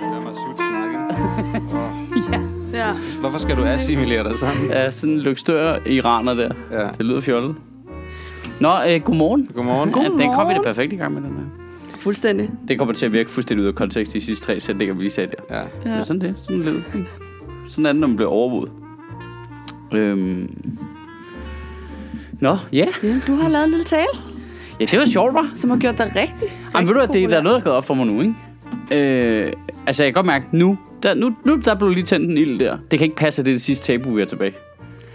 Lad mig sut snakke. Ja. Hvorfor skal du assimilere dig sammen? Ja, sådan en lykstør iraner der. Ja. Det lyder fjollet. Nå, øh, godmorgen. Godmorgen. Ja, den kom vi det perfekt i gang med, den her. Fuldstændig. Det kommer til at virke fuldstændig ud af kontekst i de sidste tre sætninger, vi lige sagde der. Ja. Ja. Men sådan det. Sådan lidt. Sådan er det, når man bliver overvåget. Øhm. Nå, ja. Ja, du har lavet en lille tale, Ja, det var sjovt, var. som har gjort dig rigtig, Jamen, ved du, rigtig at det, der er noget, der er gået op for mig nu, ikke? Øh, altså, jeg kan godt mærke, nu, der, nu, nu der blev lige tændt en ild der. Det kan ikke passe, at det er det sidste tabu, vi er tilbage.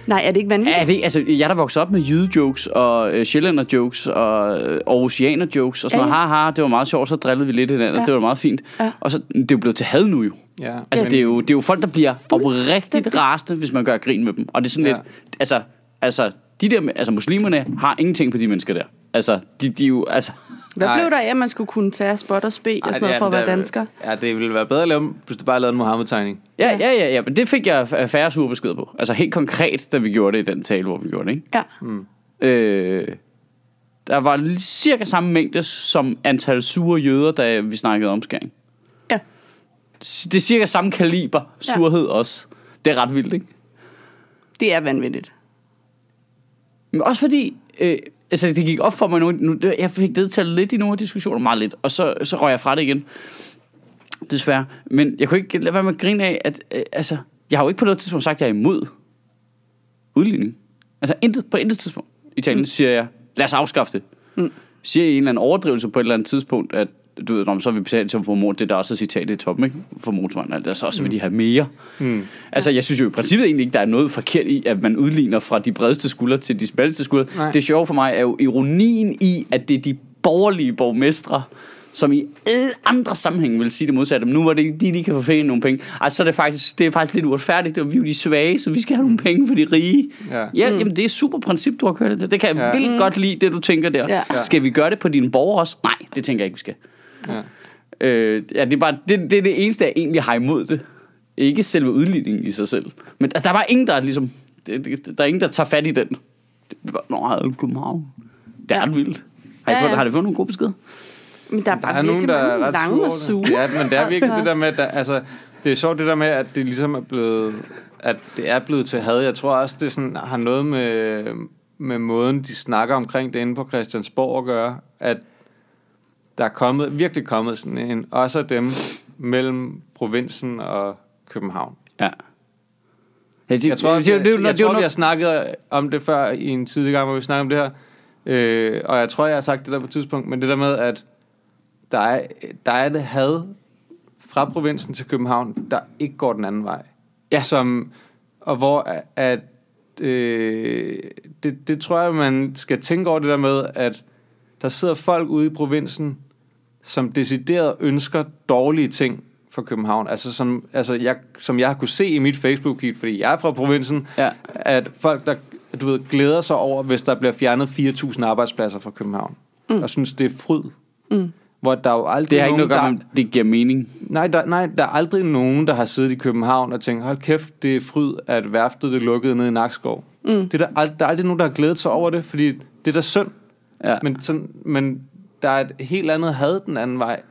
Nej, er det ikke vanvittigt? Ja, det, altså, jeg er der vokset op med jyde-jokes og øh, sjællander-jokes og øh, aarhusianer-jokes og sådan Ja, noget. Haha, det var meget sjovt, så drillede vi lidt hinanden, Ja. det var meget fint. Ja. Og så, det er jo blevet til had nu jo. Ja. Altså, det er jo, det er jo folk, der bliver oprigtigt rasende, hvis man gør grin med dem. Og det er sådan Ja. lidt, altså, altså, de der, altså muslimerne har ingenting på de mennesker der. Altså, de, de er jo, altså, Hvad Nej. blev der af, at man skulle kunne tage spot og spe og sådan noget for at være dansker? Ja, det ville være bedre at lave, hvis du bare lavede en Mohammed-tegning. ja, ja, ja, ja, men det fik jeg færre sure besked på. Altså, helt konkret, da vi gjorde det i den tale, hvor vi gjorde det, ikke? Ja. Øh, der var cirka samme mængde som antal sure jøder, da vi snakkede omskæring. Ja. S- Det er cirka samme kaliber surhed også. Det er ret vildt, ikke? Det er vanvittigt. Men også fordi, øh, altså det gik op for mig nu, nu jeg fik det til lidt i nogle af diskussionerne, meget lidt, og så, så røg jeg fra det igen. Desværre. Men jeg kunne ikke lade være med at grine af, at øh, altså, jeg har jo ikke på noget tidspunkt sagt, at jeg er imod udligning. Altså intet, på intet tidspunkt i talen mm. siger jeg, lad os afskaffe det. Mm. Siger i en eller anden overdrivelse på et eller andet tidspunkt, at du ved, men så har vi betalt til for mor, det er der også er citatet i toppen, ikke? For motorvejen, altså, så, så vil de have mere. Mm. Altså, jeg synes jo i princippet egentlig ikke, der er noget forkert i, at man udligner fra de bredeste skuldre til de smalleste skuldre. Nej. Det sjove for mig er jo ironien i, at det er de borgerlige borgmestre, som i alle andre sammenhænge vil sige det modsatte. Men nu var det de, de kan få fælde nogle penge. Altså, så er det faktisk, det er faktisk lidt uretfærdigt. Det er, vi er jo de svage, så vi skal have nogle penge for de rige. Ja. ja jamen, det er et super princip, du har kørt det. Det kan jeg Ja. vildt godt lide, det du tænker der. Ja. Skal vi gøre det på dine borgere også? Nej, det tænker jeg ikke, vi skal. Ja. Øh, ja, det, er bare, det, det er det eneste, jeg egentlig har imod det. Ikke selve udligningen i sig selv. Men der, der er bare ingen, der er ligesom... Det, det, der er ingen, der tager fat i den. Det er bare, Nå, er København. Det er Ja. vildt. Har I, Ja, fået, ja. har I fået nogle gode beskeder? Men der er Der bare er nogen, virkelig der er mange ret lange og sure. Ja, men det er virkelig Altså. det der med, at der, altså, det er sjovt det der med, at det ligesom er blevet, at det er blevet til had. Jeg tror også, det sådan, har noget med, med måden, de snakker omkring det inde på Christiansborg at gøre, at der er kommet, virkelig kommet sådan en, også af dem mellem provinsen og København. Ja. Jeg tror, det, jeg, jeg tror vi har snakket om det før i en tidligere gang, hvor vi snakkede om det her. Øh, og jeg tror, jeg har sagt det der på et tidspunkt, men det der med, at der er, der er det had fra provinsen til København, der ikke går den anden vej. Ja. Som, og hvor at, øh, det, det tror jeg, man skal tænke over det der med, at der sidder folk ude i provinsen, som decideret ønsker dårlige ting for København. Altså som, altså jeg, som jeg har kunne se i mit Facebook-feed, fordi jeg er fra provinsen, Ja. at folk, der du ved, glæder sig over, hvis der bliver fjernet 4.000 arbejdspladser fra København. Mm. Og synes, det er fryd. Mm. Hvor der er jo aldrig det har ikke nogen, noget at gøre der, om det giver mening. nej, der, nej, der er aldrig nogen, der har siddet i København og tænkt, hold kæft, det er fryd, at værftet det lukkede nede i Nakskov. Mm. Det er der, der er aldrig nogen, der har glædet sig over det, fordi det er da synd. Ja. Men, sådan, men der er et helt andet had den anden vej.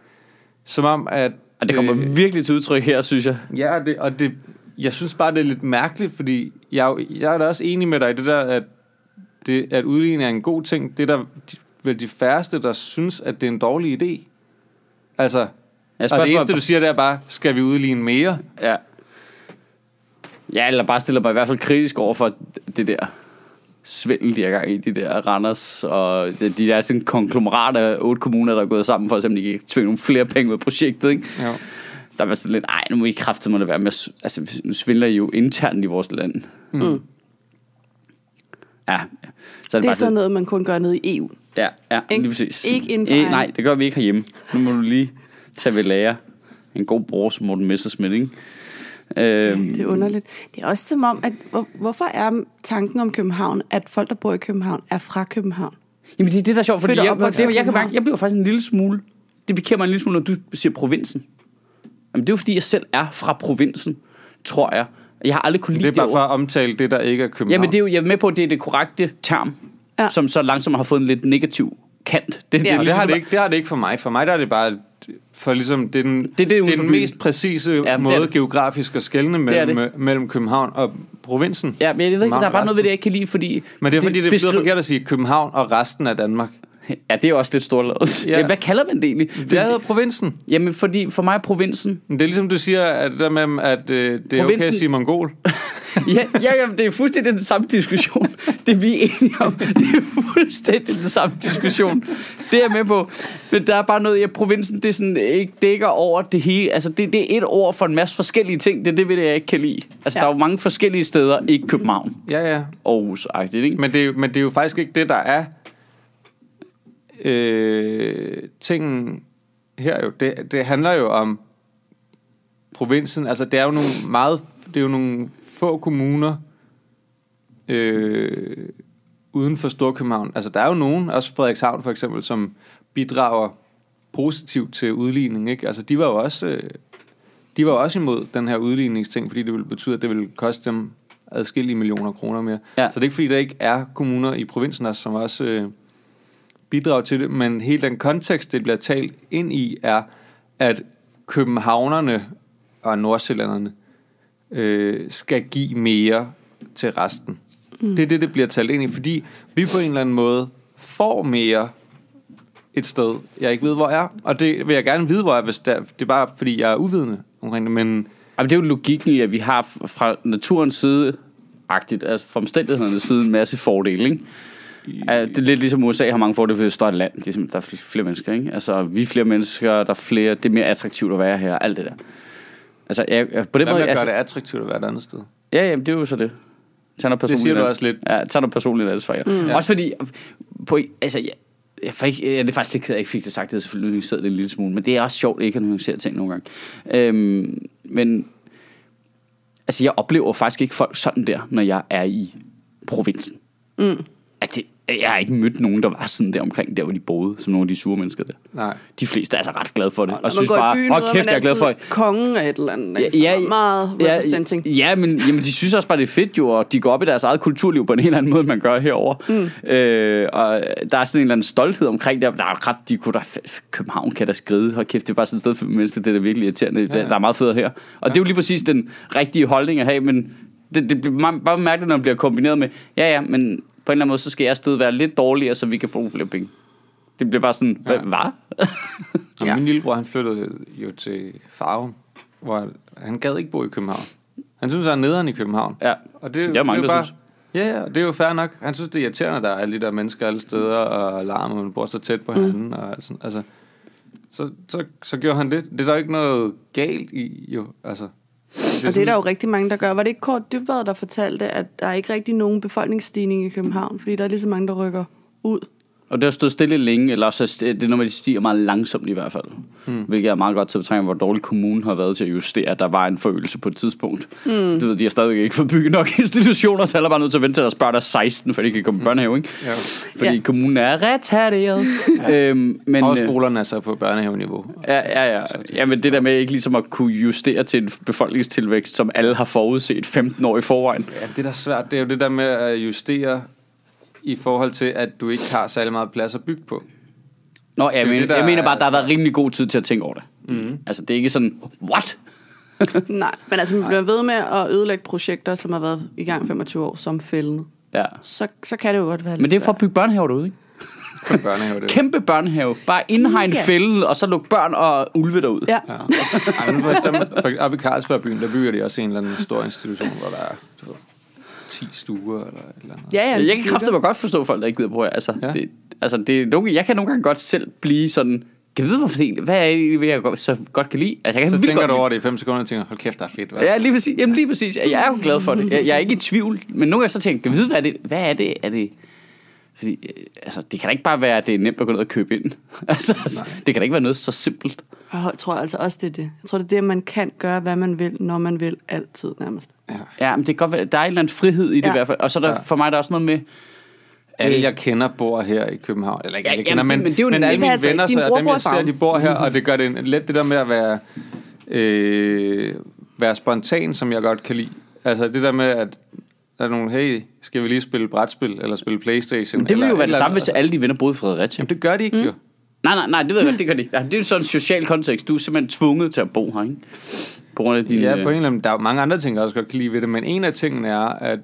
Som om, at... Og det kommer øh, virkelig til udtryk her, synes jeg. Ja, og det, og det, jeg synes bare, det er lidt mærkeligt, fordi jeg, jeg er da også enig med dig i det der, at, det, at udligning er en god ting. Det er der de, vel de færreste, der synes, at det er en dårlig idé. Altså, Jeg og det eneste, du siger, det er bare, skal vi udligne mere? Ja. Ja, eller bare stiller mig i hvert fald kritisk over for det der svindel, de har gang i, de der Randers, og de, de der sådan konglomerat af otte kommuner, der er gået sammen for at de kan tvinge nogle flere penge med projektet, ikke? Jo. Der var sådan lidt, ej, nu må I kræfte mig det være med, at altså, nu svindler I jo internt i vores land. Mm. Ja, ja. så er det, Det er sådan noget, man kun gør nede i EU. Ja, ja Ikke- lige præcis. ikke inden for egen- Nej, det gør vi ikke herhjemme. Nu må du lige tage ved lære. En god bror som Morten Messersmith, ikke? Øhm, Det er underligt. Det er også som om, at hvor, hvorfor er tanken om København, at folk, der bor i København, er fra København? Jamen det er det, der er sjovt, fordi jeg, det, i jeg, kan mærke, jeg bliver faktisk en lille smule, det bekæmper mig en lille smule, når du siger provinsen. Jamen det er jo fordi, jeg selv er fra provinsen, tror jeg. Jeg har aldrig kunne Det lide er bare det for at omtale det, der ikke er København. Jamen det er jo, jeg er med på, at det er det korrekte term, Ja. som så langsomt har fået en lidt negativ kant. Det, Ja. det har ligesom- det, ikke, det har det ikke for mig. For mig der er det bare for ligesom, det er den, det er det er uden for den mest præcise det er måde det. geografisk at skelne Det er mellem, mellem København og provinsen. Ja, men jeg ved ikke, der er bare og noget ved det, jeg ikke kan lide, fordi... Men det er fordi, det, det beskriv- lyder forkert at sige København og resten af Danmark. Ja, det er også lidt stort Ja. ja. Hvad kalder man det egentlig? Det hedder provinsen. Jamen, fordi for mig er provinsen... Men Det er ligesom du siger, at, det med, at øh, det er okay at Provinsen- sige mongol. ja, ja, jamen, det er fuldstændig den samme diskussion. Det vi er enige om, det er fuldstændig den samme diskussion. Det er jeg med på. Men der er bare noget i, at provinsen det er sådan, ikke dækker over det hele. Altså, det, det er et ord for en masse forskellige ting. Det er det, ved det, jeg ikke kan lide. Altså, Ja. der er jo mange forskellige steder, ikke København. Ja, ja. Aarhus, ikke? Men det, er, men det er jo faktisk ikke det, der er øh, tingen her jo. Det, det handler jo om provinsen. Altså, det er jo nogle meget... Det er jo nogle få kommuner øh, uden for Storkøbenhavn. Altså, der er jo nogen, også Frederikshavn for eksempel, som bidrager positivt til udligning, ikke? Altså, de var jo også... Øh, de var jo også imod den her udligningsting, fordi det ville betyde, at det ville koste dem adskillige millioner kroner mere. Ja. Så det er ikke fordi, der ikke er kommuner i provinsen, også, som også øh, bidrager til det, men hele den kontekst, det bliver talt ind i, er, at københavnerne og nordsjællanderne øh, skal give mere til resten. Mm. Det er det, det bliver talt ind i, fordi vi på en eller anden måde får mere et sted, jeg ikke ved, hvor er. Og det vil jeg gerne vide, hvor er, hvis det er, det er bare, fordi jeg er uvidende omkring det, men Jamen, det er jo logikken i, at vi har fra naturens side, agtigt, altså fra omstændighedernes side, en masse fordele, ikke? Ja, det er lidt ligesom USA har mange fordele, fordi det er et stort land. Det er simpelthen, der er fl- flere mennesker, ikke? Altså, vi er flere mennesker, der er flere, det er mere attraktivt at være her, alt det der. Altså, jeg, jeg, på den hvad måde... med at Altså, det attraktivt at være et andet sted? ja, jamen, det er jo så det. Tag noget personligt siger du også lidt. Ja, tag noget personligt ansvar. Ja. Mm. Også fordi, på, altså, jeg, jeg, ikke, jeg, det er faktisk lidt ked af, at jeg ikke fik det sagt, det er selvfølgelig nuanceret det en lille smule, men det er også sjovt ikke at nuancere ting nogle gange. Øhm, men altså, jeg oplever faktisk ikke folk sådan der, når jeg er i provinsen. Mm. Det, jeg har ikke mødt nogen, der var sådan der omkring, der hvor de boede, som nogle af de sure mennesker der. Nej. De fleste er altså ret glade for det, og, man synes bare, hold kæft, jeg er glad for altid kongen af et eller andet. Ja, Ja, ja, meget representing. Ja, ja men jamen, de synes også bare, det er fedt jo, og de går op i deres eget kulturliv på en helt anden måde, man gør herover. Mm. Øh, og der er sådan en eller anden stolthed omkring det. Der er ret, de kunne da, København kan da skride. Hold kæft, det er bare sådan et sted for mennesker, det er virkelig irriterende. Ja. Der er meget federe her. Og det er jo lige præcis den rigtige holdning at have, men det, det bliver bare mærkeligt, når det bliver kombineret med, ja ja, men på en eller anden måde, så skal jeg stadig være lidt dårligere, så vi kan få nogle flere penge. Det bliver bare sådan, hvad? hvad? Og Ja. ja. min lillebror, han flyttede jo til Farum, hvor han gad ikke bo i København. Han synes, han er nederen i København. Ja. Og det, Der er mange, det der bare, synes. Ja, ja, og det er jo fair nok. Han synes, det er irriterende, at der er alle de der mennesker alle steder, og larm, og man bor så tæt på hinanden. Mm. Og alt sådan, altså, så, så, så gjorde han det. Det er der ikke noget galt i, jo. Altså, det Og det er der jo rigtig mange, der gør. Var det ikke Kort Dybvad, der fortalte, at der er ikke rigtig nogen befolkningsstigning i København, fordi der er lige så mange, der rykker ud? Og det har stået stille længe, eller også er det er noget at de stiger meget langsomt i hvert fald. Hmm. Hvilket er meget godt til at betrænge, hvor dårlig kommunen har været til at justere, at der var en forøgelse på et tidspunkt. Hmm. Du ved, de har stadig ikke fået bygget nok institutioner, så alle er bare nødt til at vente til deres børn er 16, for de kan komme i børnehave, ikke? Ja. Fordi Ja. kommunen er retarderet. øhm, men, Og øh, skolerne er så på børnehaveniveau. Ja, ja, ja. ja men det der med ikke ligesom at kunne justere til en befolkningstilvækst, som alle har forudset 15 år i forvejen. Ja, det er da svært. Det er jo det der med at justere i forhold til, at du ikke har særlig meget plads at bygge på. Nå, jeg, men, det, der jeg mener bare, at der har været rimelig god tid til at tænke over det. Mm. Altså, det er ikke sådan, what? Nej, men altså, man bliver ved med at ødelægge projekter, som har været i gang 25 år, som fældende. Ja. Så, så kan det jo godt være lidt Men det er for at bygge børnehaver derude, ikke? Børnehave. Det. Kæmpe børnehave. Bare indhegn Ja. fælde, og så lukke børn og ulve derud. Ja. Ja. Ej, men for eksempel, for, oppe i Carlsbergbyen, der bygger de også en eller anden stor institution, hvor der er 10 stuer eller et eller andet. Ja, ja, Jeg kan kraftigt godt forstå folk, der ikke gider her. Altså, ja. Det, altså det, er nogle- jeg kan nogle gange godt selv blive sådan, kan jeg vide, hvorfor det, hvad er det, jeg så godt kan lide? Altså, jeg kan Så tænker godt du over det i 5 sekunder og tænker, hold kæft, der er fedt, hvad? Ja, lige præcis. Jamen lige præcis. Jeg er jo glad for det. Jeg, jeg er ikke i tvivl. Men nogle gange så tænker jeg, kan vide, hvad er det? Hvad er det? Er det fordi, øh, altså, det kan da ikke bare være, at det er nemt at gå ned og købe ind. altså, det kan da ikke være noget så simpelt. Jeg tror altså også, det er det. Jeg tror, det er det, at man kan gøre, hvad man vil, når man vil, altid nærmest. Ja, men det kan godt være, der er en eller anden frihed i det Ja. i hvert fald. Og så er der, Ja. for mig er der også noget med, Alle, jeg kender, bor her i København. Eller ikke Ja, alle, kender, det- men, men det er jo men alle mine altså, venner, så dem jeg ser, de bor her, og det gør det en- let det der med at være, øh, være spontan, som jeg godt kan lide. Altså det der med, at der er nogen, hey, skal vi lige spille brætspil, eller spille Playstation? det ville jo være et det samme, hvis alle de venner boede i Fredericia. Jamen det gør de ikke mm. jo. Nej, nej, nej, det ved jeg godt, det gør de. Ja, det er jo sådan en social kontekst. Du er simpelthen tvunget til at bo her, ikke? På grund af din... Ja, øh, på en eller anden, der er jo mange andre ting, jeg også godt kan lide ved det, men en af tingene er, at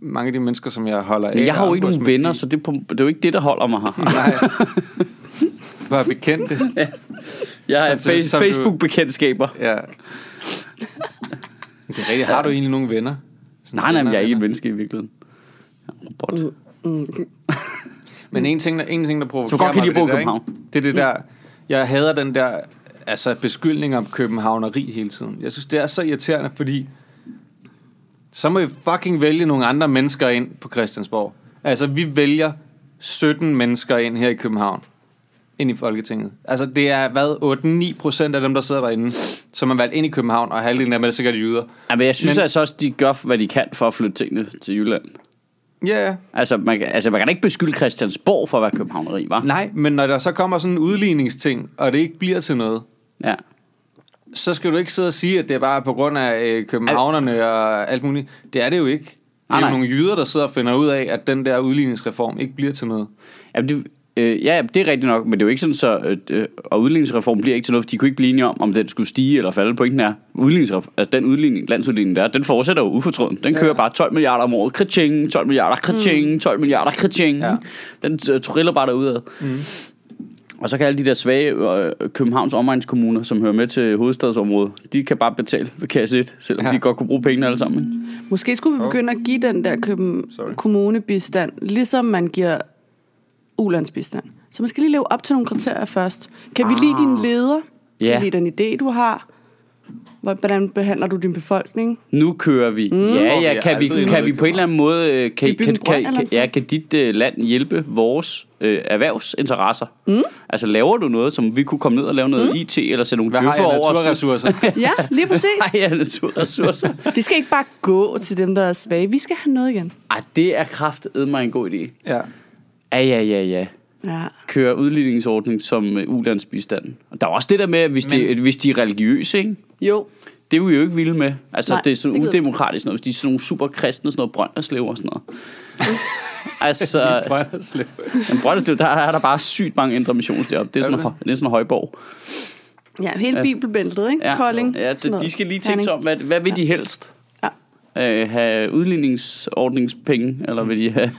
mange af de mennesker, som jeg holder af... Men jeg har jo ikke nogen venner, så det er, på, det er jo ikke det, der holder mig her. Nej. Bare bekendte. Jeg har Facebook-bekendtskaber. Ja. Det er rigtigt. Har du egentlig nogle venner? Nej, nej, men jeg er ikke et menneske i virkeligheden. Jeg er en robot. Men en ting, der, en ting, der provokerer godt kan ved bo i det der, København. ikke? Det er det der... Jeg hader den der altså, beskyldning om københavneri hele tiden. Jeg synes, det er så irriterende, fordi... Så må I fucking vælge nogle andre mennesker ind på Christiansborg. Altså, vi vælger 17 mennesker ind her i København. Ind i Folketinget. Altså, det er, hvad, 8-9 procent af dem, der sidder derinde, som er valgt ind i København, og halvdelen af dem er sikkert jyder. Ja, men jeg synes Men- altså også, de gør, hvad de kan for at flytte tingene til Jylland. Ja, ja. Altså, man, kan- altså, man kan da ikke beskylde Christiansborg for at være københavneri, var? Nej, men når der så kommer sådan en udligningsting, og det ikke bliver til noget, Ja. så skal du ikke sidde og sige, at det er bare på grund af øh, københavnerne og alt muligt. Det er det jo ikke. Det er jo nej. nogle jyder, der sidder og finder ud af, at den der udligningsreform ikke bliver til noget. Jamen, det, øh, ja, det er rigtigt nok, men det er jo ikke sådan, så, øh, og udligningsreformen bliver ikke til noget, for de kunne ikke blive enige om, om den skulle stige eller falde. Pointen er, udligningsreform, altså den udligning, landsudligning der, den fortsætter jo ufortrøden. Den kører bare 12 milliarder om året. Kritching, 12 milliarder, kritching, 12 milliarder, kritching. Ja. Ja. Den øh, triller bare derudad. Mm. Og så kan alle de der svage øh, Københavns omegnskommuner, som hører med til hovedstadsområdet, de kan bare betale ved kasse 1, selvom Ja. ja. de godt kunne bruge pengene alle sammen. ikke? Måske skulle vi begynde at give den der køben kommunebistand, ligesom man giver ulandsbistand. Så man skal lige leve op til nogle kriterier først. Kan vi lide din leder? Kan Ja. vi lide den idé, du har? Hvordan behandler du din befolkning? Nu kører vi. Mm. Ja, ja, kan vi, kan vi på en eller anden måde, øh, kan, kan, kan, kan, sådan ja, kan dit øh, land hjælpe vores øh, erhvervsinteresser? Mm. Altså laver du noget, som vi kunne komme ned og lave noget mm. IT, eller sætte nogle Hvad har djøffer over os? naturressourcer? Ja, lige præcis. Nej, ja, naturressourcer. Det skal ikke bare gå til dem, der er svage. Vi skal have noget igen. Ej, det er kraftedet mig en god idé. ja. Ja, ja, ja, ja. Ja. Køre udligningsordning som øh, ulandsbistand. Og der er også det der med, at hvis, Men- de, hvis de er religiøse, ikke? Jo. Det er vi jo ikke vilde med. Altså, Nej, det er sådan det udemokratisk noget. Hvis de er sådan nogle super kristne, sådan noget Brønderslev og sådan noget. altså, Brønderslev. Men Brønderslev, der er der bare sygt mange indre missions deroppe. Det er sådan, Er en, det? er sådan en højborg. Ja, hele bibelbæltet, ikke? Kolding. Ja, det, de skal lige tænke sig om, hvad, hvad vil de helst? Ja. Øh, have udligningsordningspenge, eller vil de have...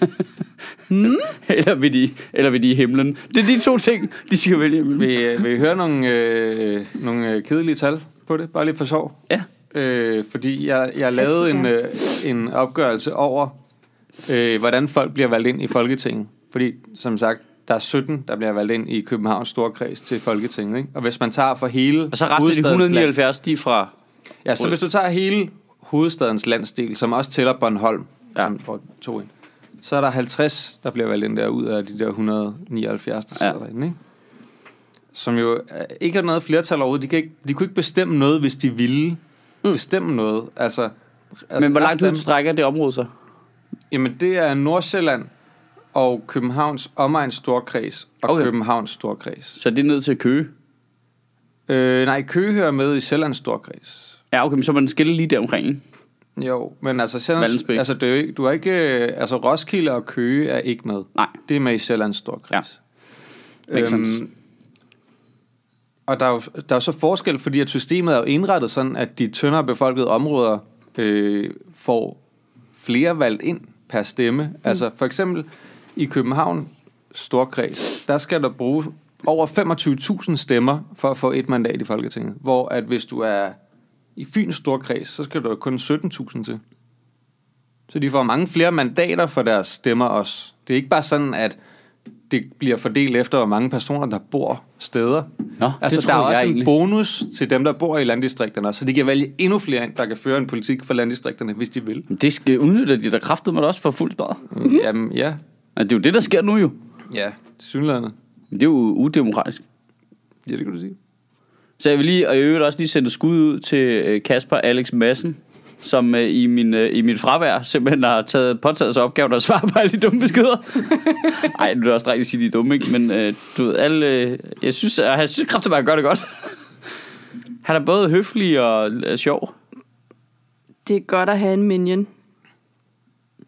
Hmm? eller, vil de, eller vil de i himlen? Det er de to ting, de skal vælge imellem. Vil, I- vil I høre nogle, øh, nogle øh, kedelige tal på det? Bare lige for sjov. Ja. Øh, fordi jeg, jeg lavede en, øh, en opgørelse over, øh, hvordan folk bliver valgt ind i Folketinget. Fordi, som sagt, der er 17, der bliver valgt ind i Københavns Storkreds til Folketinget. Ikke? Og hvis man tager for hele Og så resten af de hovedstadens land- 179, de er fra... Ja, så hvis du tager hele hovedstadens landsdel, som også tæller Bornholm, ja. Ja. som får to ind, så er der 50, der bliver valgt ind der ud af de der 179, der sidder Ja. derinde, ikke? Som jo øh, ikke har noget flertal overhovedet. De, kan ikke, de kunne ikke bestemme noget, hvis de ville mm. bestemme noget. Altså, altså Men hvor langt ud strækker det område så? Jamen, det er Nordsjælland og Københavns omegns storkreds og okay. Okay. Københavns storkreds. Så det er ned til Køge? Øh, nej, Køge hører med i Sjællands storkreds. Ja, okay, men så må den skille lige der omkring, ikke? Jo, men altså, Sjællands, altså det er jo ikke, du er ikke, øh, altså Roskilde og Køge er ikke med. Nej. Det er med i Sjællands Storkreds. Makes sense. og der er, jo, der er jo så forskel, fordi at systemet er jo indrettet sådan, at de tyndere befolkede områder øh, får flere valgt ind per stemme. Mm. Altså for eksempel i København Storkreds, der skal der bruge over 25.000 stemmer for at få et mandat i Folketinget. Hvor at hvis du er i Fyns Storkreds, så skal du kun 17.000 til. Så de får mange flere mandater for deres stemmer også. Det er ikke bare sådan, at det bliver fordelt efter, hvor mange personer, der bor steder. Nå, altså, det der er også en egentlig. bonus til dem, der bor i landdistrikterne, så de kan vælge endnu flere ind, der kan føre en politik for landdistrikterne, hvis de vil. Det skal udnytte de der kræfter med også for fuld spad. Mm. Jamen, ja. Ja, det er jo det, der sker nu jo. Ja, synlædende. Men det er jo udemokratisk. Ja, det kan du sige. Så jeg vil lige, og i øvrigt også lige sende skud ud til øh, Kasper Alex Madsen, som øh, i, min, øh, i mit fravær simpelthen har taget, påtaget sig opgaven at svare på alle de dumme beskeder. Ej, det er også rigtigt at sige, de er dumme, ikke? Men øh, du ved, alle, øh, jeg synes, at jeg synes kraftigt, at han gør det godt. Han er både høflig og øh, sjov. Det er godt at have en minion.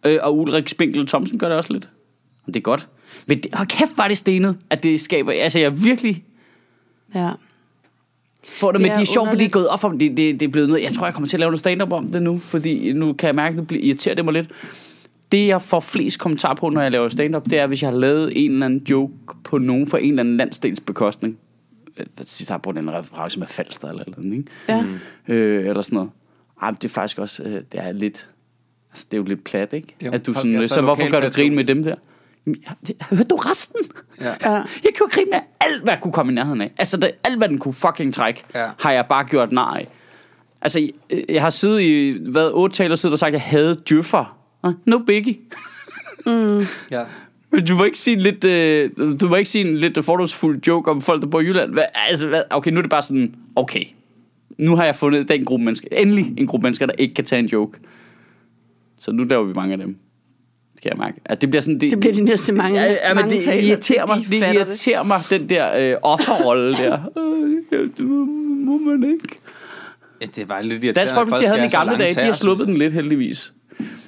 Øh, og Ulrik Spinkel Thomsen gør det også lidt. Det er godt. Men det, hold kæft, var det stenet, at det skaber... Altså, jeg virkelig Ja. Får det, men Det det er sjovt, fordi det er gået op for mig. Det, det, det er blevet noget... Jeg tror, jeg kommer til at lave noget stand-up om det nu, fordi nu kan jeg mærke, at nu bliver irriterer det mig lidt. Det, jeg får flest kommentarer på, når jeg laver stand-up, det er, hvis jeg har lavet en eller anden joke på nogen for en eller anden landsdels bekostning. Hvis jeg har brugt en reference med Falster eller eller andet, ikke? Ja. øh, eller sådan noget. Ej, men det er faktisk også, øh, det er lidt, altså det er jo lidt plat, ikke? Jo. at du sådan, så så hvorfor gør du grin med dem der? Hørte du resten? Ja. Jeg gjorde grin med alt, hvad jeg kunne komme i nærheden af. Altså, det, alt, hvad den kunne fucking trække, Ja. har jeg bare gjort nej af. Altså, jeg, jeg har siddet i, hvad, otte taler siddet og sagt, at jeg havde djøffer. No biggie. Ja. Men du må ikke sige en lidt, øh, du må ikke sige en lidt fordomsfuld joke om folk, der bor i Jylland. Hvad, altså, hvad, okay, nu er det bare sådan, okay. Nu har jeg fundet den gruppe mennesker. Endelig en gruppe mennesker, der ikke kan tage en joke. Så nu laver vi mange af dem. Skal jeg mærke. At det bliver sådan, Det bliver de næste mange, Ja, ja men mange det taler, irriterer mig, de det irriterer mig, den der øh, offerrolle der. Øh, det må, man ikke. ja, det var lidt irriterende. Dansk Folkeparti folk havde den i gamle dage, de har sluppet den lidt heldigvis.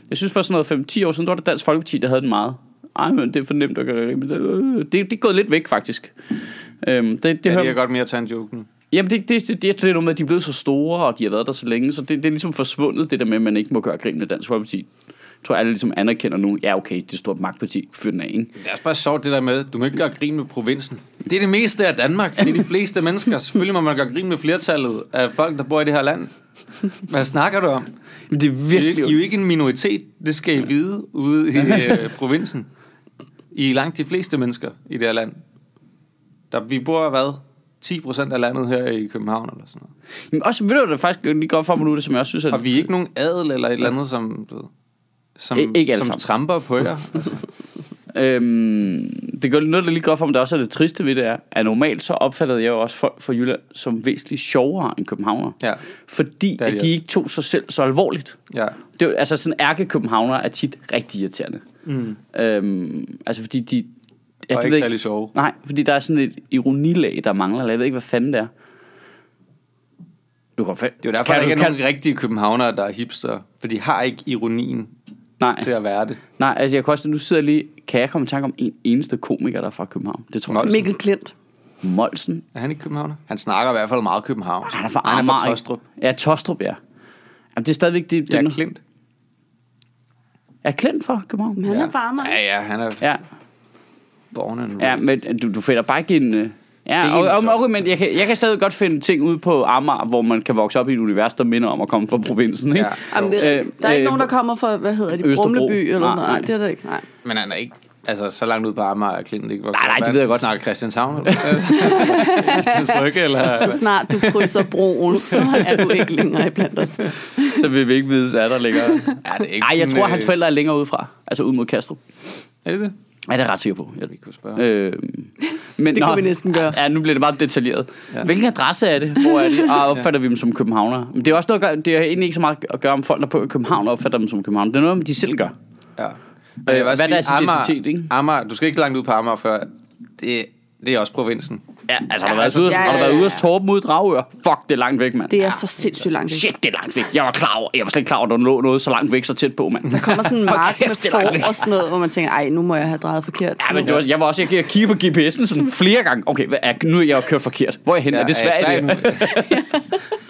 Jeg synes for sådan noget 5-10 år siden, der var det Dansk Folkeparti, der havde den meget. Ej, men det er for nemt at gøre det. Det. Det er gået lidt væk, faktisk. Øhm, det, det, Ja, hører, de kan godt mere at tage en joke nu. Jamen, det, det, det, det, det er noget med, at de er blevet så store, og de har været der så længe, så det, det er ligesom forsvundet, det der med, at man ikke må gøre grin med Dansk Folkeparti. Jeg tror, alle ligesom anerkender nu, ja, okay, det er stort magtparti, fyr den af, ikke? Det er også bare sjovt det der med, du må ikke gøre grin med provinsen. Det er det meste af Danmark. Det er de fleste mennesker. Selvfølgelig må man gøre grin med flertallet af folk, der bor i det her land. Hvad snakker du om? Men det er virkelig... I er jo ikke en minoritet. Det skal I vide ude i øh, provinsen. I er langt de fleste mennesker i det her land. Der, vi bor, hvad? 10 procent af landet her i København eller sådan noget. Men også, ved du, det faktisk lige godt for mig nu, det som jeg også synes, at... Og vi er ikke nogen adel eller et eller andet, som, du ved, som, I- ikke som sammen. tramper på jer. Altså, Øhm, det gør noget, der lige godt for mig, der også er det triste ved det er, at normalt så opfattede jeg jo også folk fra Jylland som væsentligt sjovere end københavner. Ja. Fordi Det de at de ikke tog sig selv så alvorligt. ja. Det er, jo- altså sådan ærke københavner er tit rigtig irriterende. Mm. Øhm, altså fordi de... Ja, Og det ikke særlig sjove. Nej, fordi der er sådan et ironilag, der mangler. eller Jeg ved ikke, hvad fanden det er. Du kan, Det er jo derfor, kan der ikke du, er kan, nogen rigtige københavnere, der er hipster. For de har ikke ironien Nej, til at være det. nej, altså jeg kan også, nu sidder lige, kan jeg komme i tanke om en eneste komiker, der er fra København? Det tror jeg. Molsen. Mikkel Klint. Molsen. Er han ikke københavner? Han snakker i hvert fald meget københavn. Han er fra han er Amager. fra? Tostrup. Ja, Tostrup, ja. Jamen, det er stadigvæk det. det Ja, er, Klint. er Klint fra København? Men han Ja. er farmer. Ja, ja, han er Ja, born and ja raised. men du, du finder bare ikke en... Ja, og, og, okay, men jeg kan, jeg kan stadig godt finde ting ude på Amager, hvor man kan vokse op i et univers, der minder om at komme fra provinsen, ikke? Ja. Jamen, det, er, Øh, der er ikke øh, nogen, der kommer fra, hvad hedder de, Østerbro. Brumleby eller Nej, noget. Nej, det er der ikke. Nej. Men han er ikke altså, så langt ud på Amager er Klint ikke. Nej, nej, det ved jeg godt. Snakker Christianshavn? Eller? Christians Brygge, eller? Så snart du krydser broen, så er du ikke længere iblandt os. Så vil vi ikke vide, så er der længere. Ja, det er ikke Nej, jeg tror, hans øh, forældre er længere udefra. Altså ud mod Kastrup. Er det det? Ja, det er jeg ret sikker på. Jeg, Vi kunne spørge. øh, men, Det kunne vi næsten gøre. Ja, nu bliver det meget detaljeret. Ja. Hvilken adresse er det? Hvor er det? Og opfatter vi dem som københavnere? Men det er også noget, gøre- det er egentlig ikke så meget at gøre om folk, der i København og opfatter dem som københavn. Det er noget, de selv gør. Ja. Øh, Men jeg vil hvad også er deres sige, Amager, identitet, ikke? Amager, du skal ikke så langt ud på Amager før. Det, det er også provinsen. Ja, altså har du Ja, været altså, ude, ja, har du ja, været ja. ude at Torben ud i Dragør? Fuck, det er langt væk, mand. Det er så sindssygt langt væk. Shit, det er langt væk. Jeg var klar over, jeg var slet ikke klar over, at der lå noget så langt væk, så tæt på, mand. Der kommer sådan en mark kæft, med får og sådan noget, hvor man tænker, ej, nu må jeg have drejet forkert. Ja, men det var, jeg var også, jeg, jeg kiggede på GPS'en sådan flere gange. Okay, hvad er, nu er jeg kørt forkert. Hvor er jeg henne? Ja, er det Sverige?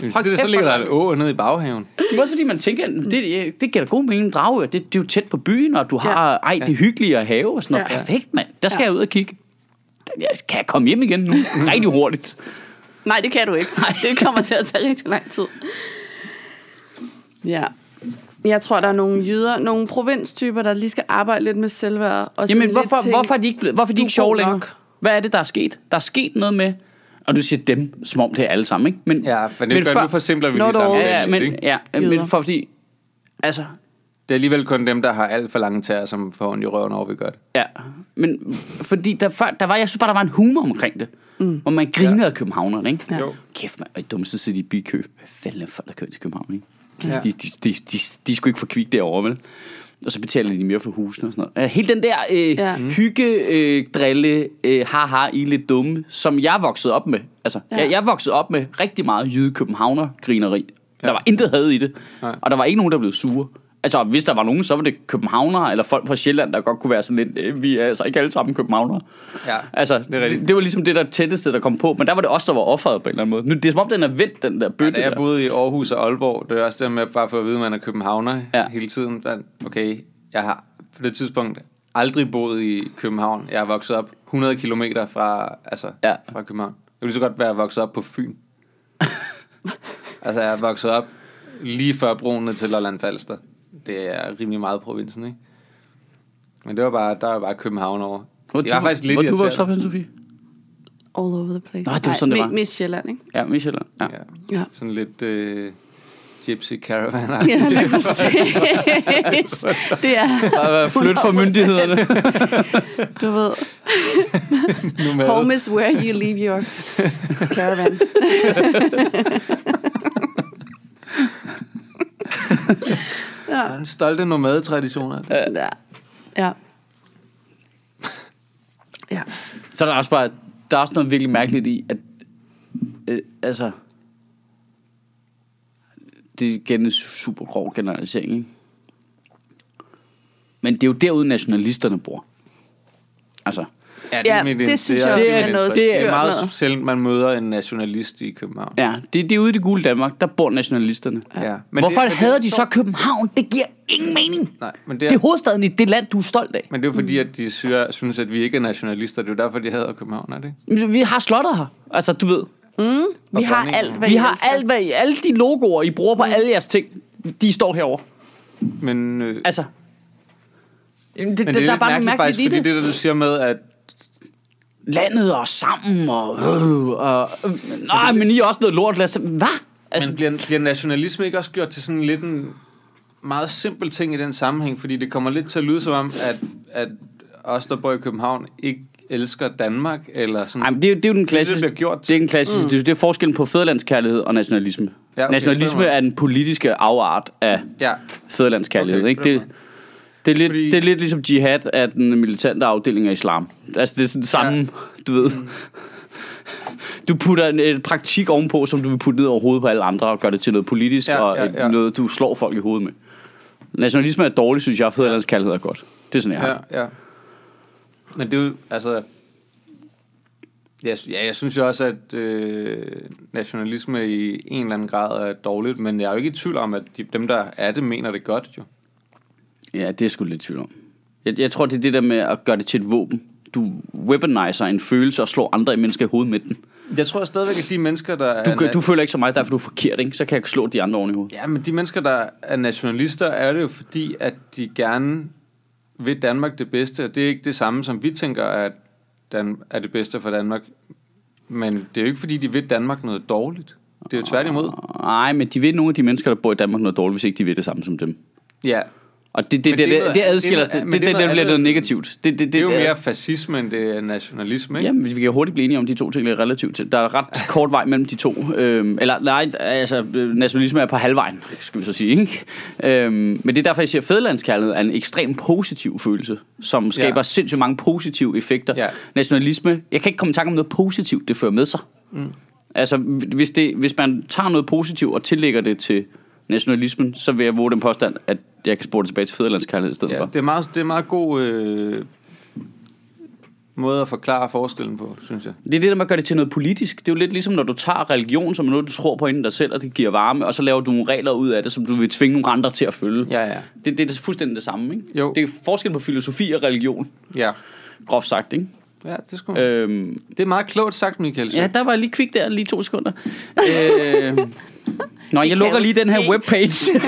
det, Hold det, så ligger der en å nede i baghaven. Men også fordi man tænker, det, det giver da god mening, Dragør. Det, det er jo tæt på byen, og du har, ej, det er hyggeligt at have og sådan noget. Ja. Perfekt, mand. Der skal Ja. jeg ud og kigge. Kan jeg komme hjem igen nu? Rigtig hurtigt. Nej, det kan du ikke. Det kommer til at tage rigtig lang tid. Ja. Jeg tror, der er nogle jyder, nogle provinstyper, der lige skal arbejde lidt med selvværd. Og Jamen, hvorfor, tænke, hvorfor er de ikke, blevet- hvorfor er de du ikke sjove længere? nok. Hvad er det, der er sket? Der er sket noget med... Og du siger dem, som om det er alle sammen, ikke? Men, Ja, for det, men for- nu forsimpler vi lige sammen. Ja, ja, men, ja, men for fordi... Altså, Det er alligevel kun dem, der har alt for lange tæer, som får ondt i røven over, vi gør det. Ja, men fordi der, før, der var, jeg synes bare, der var en humor omkring det. Mm. Hvor man grinede ja. af københavnerne, ikke? Ja. Jo. Kæft, man, og dumme, så sidder de i bikø. Hvad fanden er folk, der kører til København, ikke? Ja. De, de, de, de, de, sgu ikke for kvik derovre, vel? Og så betaler de mere for husene og sådan noget. Øh, Hele den der øh, ja. Ja. hygge, øh, drille, øh, haha, I er lidt dumme, som jeg voksede op med. Altså, ja. Jeg, jeg voksede op med rigtig meget jyde københavner grineri. Ja. Der var intet had i det. Nej. Og der var ikke nogen, der blev sure. Altså, hvis der var nogen, så var det københavnere, eller folk fra Sjælland, der godt kunne være sådan lidt, øh, vi er altså ikke alle sammen københavnere. Ja, Altså, det er rigtigt. det, det var ligesom det der tætteste, der kom på, men der var det også der var offeret på en eller anden måde. Nu, det er som om, den er vendt, den der Ja, bøtte da jeg boede i Aarhus og Aalborg, det er også det med bare for at vide, at man er københavner Ja. ja. hele tiden. Okay, jeg har på det tidspunkt aldrig boet i København. Jeg er vokset op 100 km fra, altså, Ja. ja. fra København. Jeg ville så godt være vokset op på Fyn. altså, jeg er vokset op lige før broen til Lolland Falster. Det er rimelig meget provinsen, ikke? Men det var bare, der var bare København over. Hvor, det var du- faktisk lidt Hvor du voksede op irriterende. hen, Sofie? All over the place. Nå, det var sådan, det Nej, var. mi- Miss Sjælland, ikke? Ja, Michelle. Ja. Ja. Ja. Sådan lidt øh, gypsy caravan. Ja, lige præcis. det er, Flyt fra 100%. myndighederne. du ved, home is where you leave your caravan. ja. en stolte nomadetraditioner. Ja. Ja. Ja. Så er der også bare, der er også noget virkelig mærkeligt i, at, øh, altså, det er igen en super grov generalisering, ikke? Men det er jo derude, nationalisterne bor. Altså, Ja, mit- det synes jeg er- også det er er, noget det er meget noget. sjældent, man møder en nationalist i København. ja, det, det er ude i det gule Danmark, der bor nationalisterne. Ja. Men Hvorfor det, det, hader de så København? Det giver ingen mening. Nej, men det Det er, er hovedstaden i det land, du er stolt af. men det er jo fordi, at de synes, at vi ikke er nationalister. Det er jo derfor, de hader København, er det ikke? Vi har slottet her. Altså, du ved. Vi har alt, hvad Vi I har alt, hvad, alle de logoer, I bruger på alle jeres ting, de står herovre. Men, øh, Altså. Jamen, det, men det, det der er er bare mærkeligt mærkeligt faktisk, i fordi det. det, der du siger med, at Landet og sammen og... Øh, og øh, nej, men I er også noget lort. Lad os, hvad? Altså, Men bliver, bliver nationalisme ikke også gjort til sådan lidt en meget simpel ting i den sammenhæng? Fordi det kommer lidt til at lyde som om, at, at os, der bor i København, ikke elsker Danmark, eller sådan. Ej, men det, er det er jo den det, klassiske... bliver gjort Det er den klassiske, mm. det, er- det er forskellen på fædrelandskærlighed og nationalisme. Ja, okay, nationalisme er den politiske afart af Ja, fædrelandskærlighed. Okay, ikke? Det. Det, er lidt, Fordi- det er lidt ligesom jihad af den militante afdeling af islam. Altså, det er sådan samme, ja. du ved... Du putter en, et praktik ovenpå, som du vil putte ned over hovedet på alle andre, og gør det til noget politisk, Ja, og ja, ja. noget, du slår folk i hovedet med. Nationalisme er dårligt, synes jeg, fædrelandskærlighed er godt. Det er sådan, jeg har. ja, ja. Men det er jo, altså... Jeg, ja, jeg synes jo også, at øh, nationalisme i en eller anden grad er dårligt, men jeg er jo ikke i tvivl om, at de, dem, der er det, mener det godt, jo. Ja, det er sgu lidt tvivl om. Jeg, jeg tror, det er det der med at gøre det til et våben. Du weaponiser en følelse og slår andre mennesker i hovedet med den. Jeg tror stadigvæk, at de mennesker, der er... Du, kan- du føler ikke så meget, derfor du er forkert, ikke? Så kan jeg slå de andre oven i hovedet. Ja, men de mennesker, der er nationalister, er det jo fordi, at de gerne vil Danmark det bedste, og det er ikke det samme, som vi tænker, at Dan er det bedste for Danmark. Men det er jo ikke, fordi de vil Danmark noget dårligt. Det er jo tværtimod. Nej, men de ved nogle af de mennesker, der bor i Danmark noget dårligt, hvis ikke de ved det samme som dem. Ja, Og det, det, det, det det, adskiller det det, det, det det, bliver noget negativt. Det, det, det, det er jo mere fascisme, end det er nationalisme, ikke? Jamen, vi kan hurtigt blive enige om, de to ting er relativt til. Der er ret kort vej mellem de to. Øhm, eller nej, altså nationalisme er på halvvejen, skal vi så sige. Ikke? Øhm, men det er derfor, jeg siger, at fædrelandskærlighed er en ekstremt positiv følelse, som skaber Ja. sindssygt mange positive effekter. Ja. Nationalisme, jeg kan ikke komme i tanke om noget positivt, det fører med sig. Mm. Altså, hvis, det, hvis man tager noget positivt og tillægger det til nationalismen, så vil jeg våge den påstand, at jeg kan spore det tilbage til fædrelandskærlighed i stedet Ja, for. det er meget, det er meget god øh, måde at forklare forskellen på, synes jeg. Det er det der med at gøre det til noget politisk. Det er jo lidt ligesom, når du tager religion som noget, du tror på inden dig selv, og det giver varme, og så laver du nogle regler ud af det, som du vil tvinge nogle andre til at følge. Ja, ja. Det, det er fuldstændig det samme, ikke? Jo. Det er forskel på filosofi og religion, Ja, groft sagt, ikke? ja det, øh. Øhm, det er meget klogt sagt, Michael. ja, der var lige kvik der, lige to sekunder. øh, Nå, jeg lukker lige den her webpage.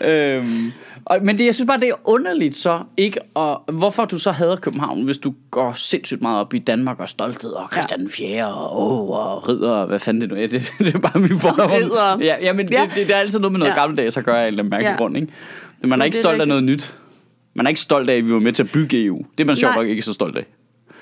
øhm, og, men det, jeg synes bare, det er underligt så, ikke? Og hvorfor du så hader København, hvis du går sindssygt meget op i Danmark og stolthed og Christian den 4. og, oh, og ridder, og hvad fanden det nu er. Det, det er bare min fordom. Ja, ja, men Ja. Det, det, det, er altid noget med noget Ja. gammeldags at gøre af en eller anden mærkelig Ja. grund, ikke? Man er Men ikke det er stolt af noget nyt. Man er ikke stolt af, at vi var med til at bygge EU. Det er man sjovt nok ikke så stolt af.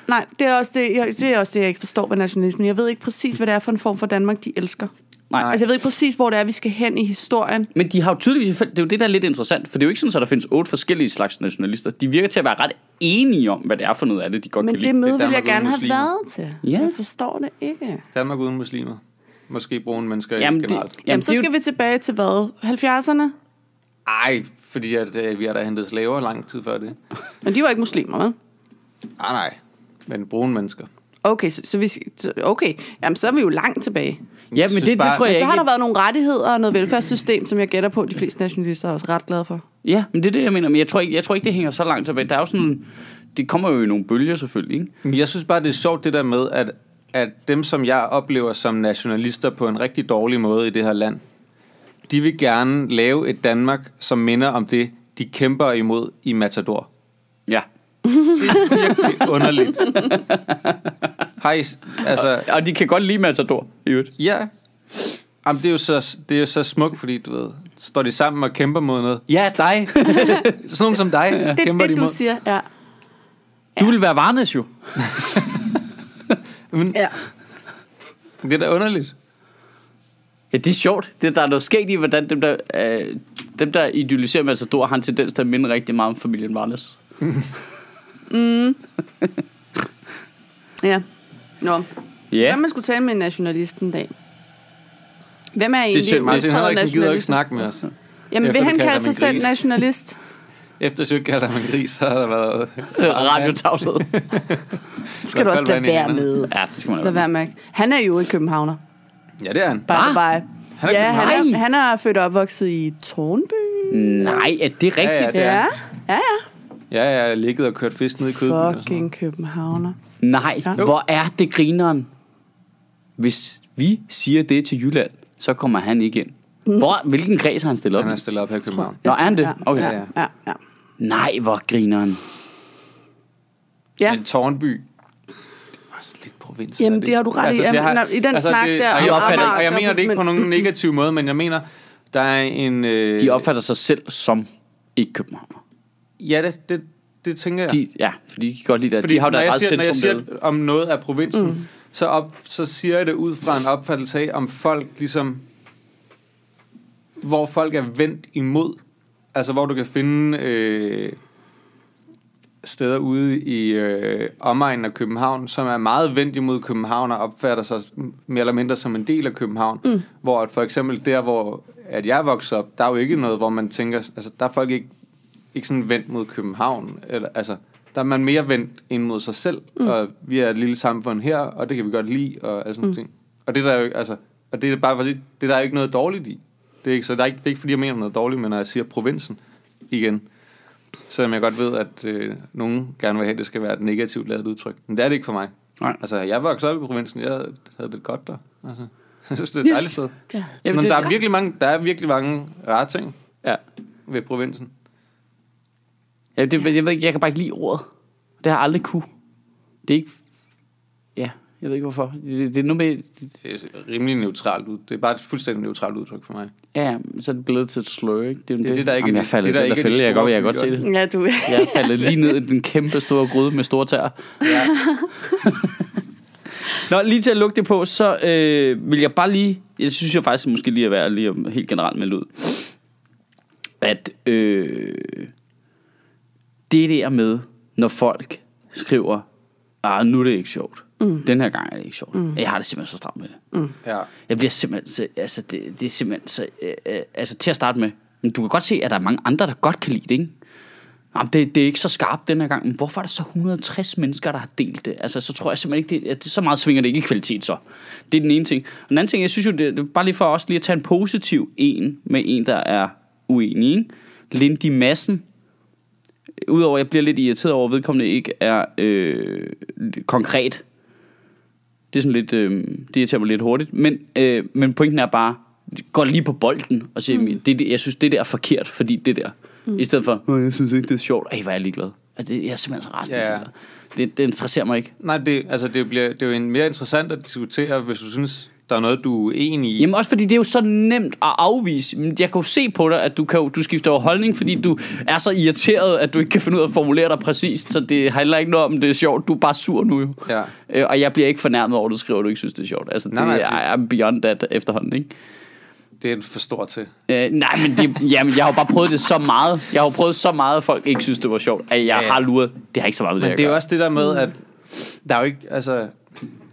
Nej, det er, også det, jeg, det er også det, jeg ikke forstår ved nationalismen. Jeg ved ikke præcis, hvad det er for en form for Danmark, de elsker. Nej. Altså, jeg ved ikke præcis, hvor det er, vi skal hen i historien. Men de har jo tydeligvis, det er jo det, der er lidt interessant, for det er jo ikke sådan, at der findes otte forskellige slags nationalister. De virker til at være ret enige om, hvad det er for noget af det, de godt Men kan det lide. møde Det er vil jeg gerne have været til. Ja. Jeg forstår det ikke. Danmark uden muslimer. måske brune mennesker Jamen, det- generelt. Jamen, så skal vi tilbage til hvad? 70'erne? Ej, fordi at, øh, vi har da hentet slaver lang tid før det. Men de var ikke muslimer, vel? Ah, nej, men brune mennesker. Okay, så, så vi, så- okay. Jamen, så er vi jo langt tilbage. Ja, men synes det, det bare- tror jeg Men så ikke. har der været nogle rettigheder og noget velfærdssystem, som jeg gætter på, de fleste nationalister er også ret glade for. Ja, men det er det, jeg mener. Men jeg tror ikke, jeg tror ikke det hænger så langt tilbage. Der er jo sådan... Det kommer jo i nogle bølger, selvfølgelig, ikke? Men jeg synes bare, det er sjovt det der med, at, at dem, som jeg oplever som nationalister på en rigtig dårlig måde i det her land, de vil gerne lave et Danmark, som minder om det, de kæmper imod i Matador. Ja. Det er virkelig underligt. Hej, altså, Og de kan godt lide Matador, i øvrigt. ja. Jamen, det er jo så, det er jo så smukt, fordi du ved, står de sammen og kæmper mod noget. Ja, dig. Sådan nogen som dig Det er kæmper det, de du mod. siger, ja. Du vil være Varnes jo. Men, ja. det er da underligt. Ja, det er sjovt. Det, der er noget skægt i, hvordan dem, der, øh, dem, der idealiserer Matador, har en tendens til at minde rigtig meget om familien Varnes. Ja. Nå. Ja. Hvem man skulle tale med en nationalist en dag? Hvem er egentlig synd, en Martin Henriksen gider ikke snakke med os. Jamen, Efter vil han kalde sig selv nationalist? Efter Sødt kalder man gris, så har der været... Radiotavshed. Det skal du også lade være med. ja, det skal man Lad lade være med. Han er jo i københavner. Ja, det er han. The by. Han er ja, han er, han er født og opvokset i Tornby. Nej, er det rigtigt? Ja, det er Ja, ja, ja. Jeg har ligget og kørt fisk ned i noget. Fucking københavner. Nej, Ja. hvor er det grineren? Hvis vi siger det til Jylland, så kommer han ikke ind. Hvor, hvilken kreds har han stillet op Han i? er stillet op her i København. Nå, er han det? Okay. Ja, ja, ja. Nej, hvor grineren. ja. Men Tårnby, det også lidt provins. Jamen, er det har du ret i. det Jamen, i den snak der og jeg, opfatter, og jeg mener det ikke men- på nogen negativ måde, men jeg mener, der er en... Øh, De opfatter sig selv som ikke København. Ja, det, det, det tænker jeg. De, ja, fordi de kan godt lide det. Fordi de har jo når, deres jeg eget siger, når jeg siger derude. om noget af provinsen, mm. så, op, så siger jeg det ud fra en opfattelse af, om folk ligesom... Hvor folk er vendt imod. Altså, hvor du kan finde øh, steder ude i øh, omegnen af København, som er meget vendt imod København og opfatter sig mere eller mindre som en del af København. Mm. Hvor at for eksempel der, hvor at jeg er vokset op, der er jo ikke noget, hvor man tænker... Altså, der er folk ikke ikke sådan vendt mod København. Eller, altså, der er man mere vendt ind mod sig selv. Mm. Og vi er et lille samfund her, og det kan vi godt lide, og alle sådan mm. ting. Og det der er jo ikke, altså, og det er bare fordi, det der er jo ikke noget dårligt i. Det er ikke, så der er ikke, det er ikke fordi, jeg mener noget dårligt, men når jeg siger provinsen igen, selvom jeg godt ved, at øh, nogen gerne vil have, at det skal være et negativt lavet udtryk. Men det er det ikke for mig. Nej. Altså, jeg voksede op i provinsen, jeg havde det godt der. Altså, jeg synes, det er et dejligt sted. Ja. Jamen, Men der er, virkelig mange, der er virkelig mange rare ting Ja. ved provinsen. Ja, det, jeg ved ikke, jeg kan bare ikke lide ordet. Det har jeg aldrig kunne. Det er ikke... Ja, jeg ved ikke hvorfor. Det, det er noget med... Det er rimelig neutralt ud. Det er bare et fuldstændig neutralt udtryk for mig. Ja, så er det blevet til et slur, ikke? Det er, Det er det, der ikke er Jamen, jeg faldt det, der det, ikke der er de fælde. Jeg, godt, jeg kan godt se det. Ja, du... Jeg faldet lige ned i den kæmpe store gryde med store tæer. Ja. Nå, lige til at lukke det på, så øh, vil jeg bare lige... Jeg synes jo faktisk måske lige at være lige helt generelt melde ud. At øh, det der med, når folk skriver, ah, nu er det ikke sjovt. Mm. Den her gang er det ikke sjovt. Mm. Jeg har det simpelthen så stramt med det. Mm. ja. Jeg bliver simpelthen, så, altså det, det er simpelthen så, øh, øh, altså til at starte med, men du kan godt se, at der er mange andre, der godt kan lide det, ikke? Jamen, det, det er ikke så skarpt den her gang, men hvorfor er der så 160 mennesker, der har delt det? Altså, så tror jeg simpelthen ikke, det, at det, så meget svinger det ikke i kvalitet så. Det er den ene ting. Og den anden ting, jeg synes jo, det, det bare lige for os lige at tage en positiv en med en, der er uenig, ikke? Lindy Madsen, udover at jeg bliver lidt irriteret over, at vedkommende ikke er øh, konkret, det er sådan lidt, øh, det irriterer mig lidt hurtigt. Men, øh, men pointen er bare, gå lige på bolden og sige, mm. det, det, jeg synes, det der er forkert, fordi det der. Mm. I stedet for, "Åh, jeg synes ikke, det er sjovt. Ej, hvor er jeg ligeglad. Altså, det, jeg er simpelthen så rasende. Ja. Det, det interesserer mig ikke. Nej, det, altså, det, bliver, det er jo en mere interessant at diskutere, hvis du synes, der er noget, du er uenig i. Jamen også fordi det er jo så nemt at afvise. Men Jeg kan jo se på dig, at du, kan jo, du skifter jo holdning, fordi du er så irriteret, at du ikke kan finde ud af at formulere dig præcist. Så det handler ikke noget om, det er sjovt. Du er bare sur nu jo. Ja. Øh, og jeg bliver ikke fornærmet over, at du skriver, at du ikke synes, det er sjovt. Altså, det Nej, nej, er, beyond that efterhånden, ikke? Det er for stort til. Øh, nej, men det, jamen, jeg har jo bare prøvet det så meget. Jeg har jo prøvet så meget, at folk ikke synes, det var sjovt, at jeg Ja, ja. har luret. Det har ikke så meget med det, Men det er jo også det der med, at der er jo ikke, altså,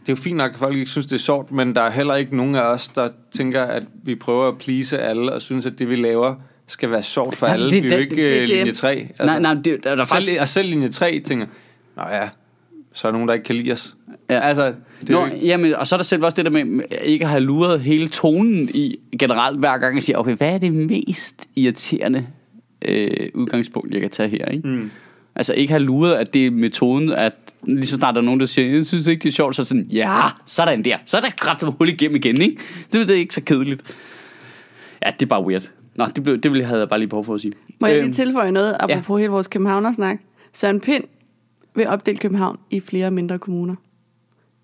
det er jo fint nok, at folk ikke synes, det er sjovt, men der er heller ikke nogen af os, der tænker, at vi prøver at please alle, og synes, at det, vi laver, skal være sjovt for Nej, alle. det- vi er jo ikke det- det, det- linje 3. Altså, Nej, nej, det, der, er selv, faktisk... og selv linje 3 tænker, nå ja, så er der nogen, der ikke kan lide os. Ja. Altså, det Nå, ikke, jamen, og så er der selv også det der med med ikke at have luret hele tonen i generelt hver gang jeg siger, okay, hvad er det mest irriterende øh, udgangspunkt, jeg kan tage her, ikke? Mm. Altså ikke have luret, at det er metoden, at lige så snart der er nogen, der siger, jeg synes ikke, det er sjovt, så er sådan, ja, sådan der. Så er der kraftigt hul igennem igen, ikke? Det, det er ikke så kedeligt. Ja, det er bare weird. Nå, det, blev, det ville jeg have bare lige behov for at sige. Må jeg Øhm, lige tilføje noget, apropos hele vores københavnersnak? Søren Pind vil opdele København i flere mindre kommuner.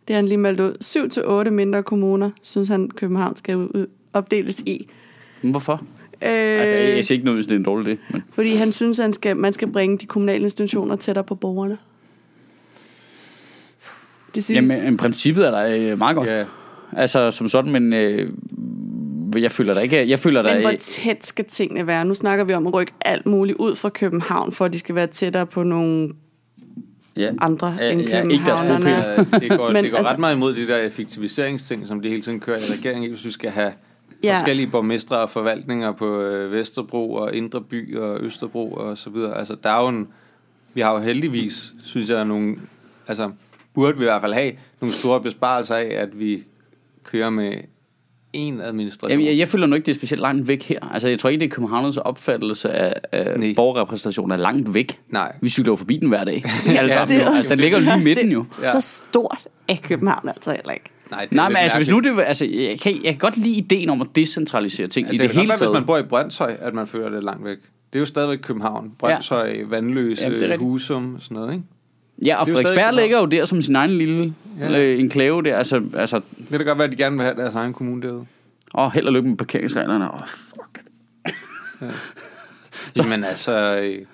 Det har han lige meldt ud. 7-8 mindre kommuner, synes han, København skal ud, opdeles i. Hvorfor? Øh, Altså, jeg, siger ikke noget, hvis det er en dårlig idé. Men... Fordi han synes, at han skal, man skal bringe de kommunale institutioner tættere på borgerne. Det synes, Jamen, men princippet er der øh, meget godt. ja, Altså, som sådan, men øh, jeg føler der ikke... Jeg føler der men hvor tæt skal tingene være? Nu snakker vi om at rykke alt muligt ud fra København, for at de skal være tættere på nogle Ja. andre Ja, end ja, ikke deres københavnerne. profil. det går, Men det går altså- ret meget imod de der effektiviseringsting, som de hele tiden kører i regeringen. Hvis vi skal have Ja. forskellige borgmestre og forvaltninger på øh, Vesterbro og Indre By og Østerbro og så videre. Altså, der er jo en, vi har jo heldigvis, synes jeg, nogle, altså, burde vi i hvert fald have nogle store besparelser af, at vi kører med en administration. Jamen, jeg, jeg føler nu ikke, det er specielt langt væk her. Altså, jeg tror ikke, det er Københavners opfattelse af, af Nej. borgerrepræsentationen er langt væk. Nej. Vi cykler jo forbi den hver dag. Ja, sammen, det er altså, den ligger jo lige midten det. jo. Så stort er København altså heller ikke. Nej, det Nej, men altså, hvis nu det... Altså, jeg, kan, jeg kan godt lide ideen om at decentralisere ting Ja, i det, det, det hele taget. hvis man bor i Brøndshøj, at man føler det langt væk. Det er jo stadigvæk København. Brøndshøj, Vandløse, det er ja. Husum og sådan noget, ikke? Ja, og er Frederiksberg ligger jo der som sin egen lille Ja. ja. øh, enklave der. Altså, altså, Det kan da godt være, at de gerne vil have deres egen kommune derude. åh, held og lykke med parkeringsreglerne. Åh, oh, fuck. Jamen altså... Øh,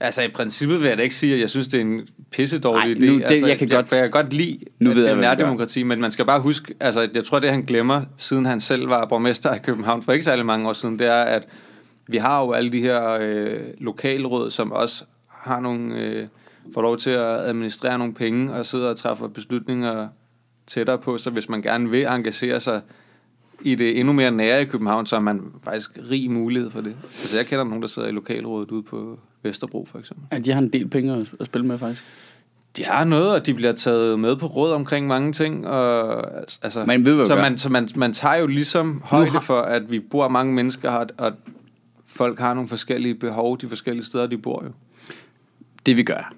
altså i princippet vil jeg da ikke sige, at jeg synes, det er en pisse dårlig idé. det- altså, jeg kan godt- for jeg kan godt lide, Nu ved jeg, nærdemokrati, men man skal bare huske, altså jeg tror, det han glemmer, siden han selv var borgmester i København for ikke særlig mange år siden, det er, at vi har jo alle de her øh, lokalråd, som også har nogle, øh, får lov til at administrere nogle penge og sidder og træffer beslutninger tættere på, så hvis man gerne vil engagere sig i det endnu mere nære i København, så har man faktisk rig mulighed for det. Altså jeg kender nogen, der sidder i lokalrådet ude på Vesterbro for eksempel. Ja, de har en del penge at, spille med, faktisk. De har noget, og de bliver taget med på råd omkring mange ting. Og, altså, Man ved, så man, så man, man tager jo ligesom højde har- for, at vi bor mange mennesker her, og folk har nogle forskellige behov de forskellige steder, de bor jo. Det vi gør.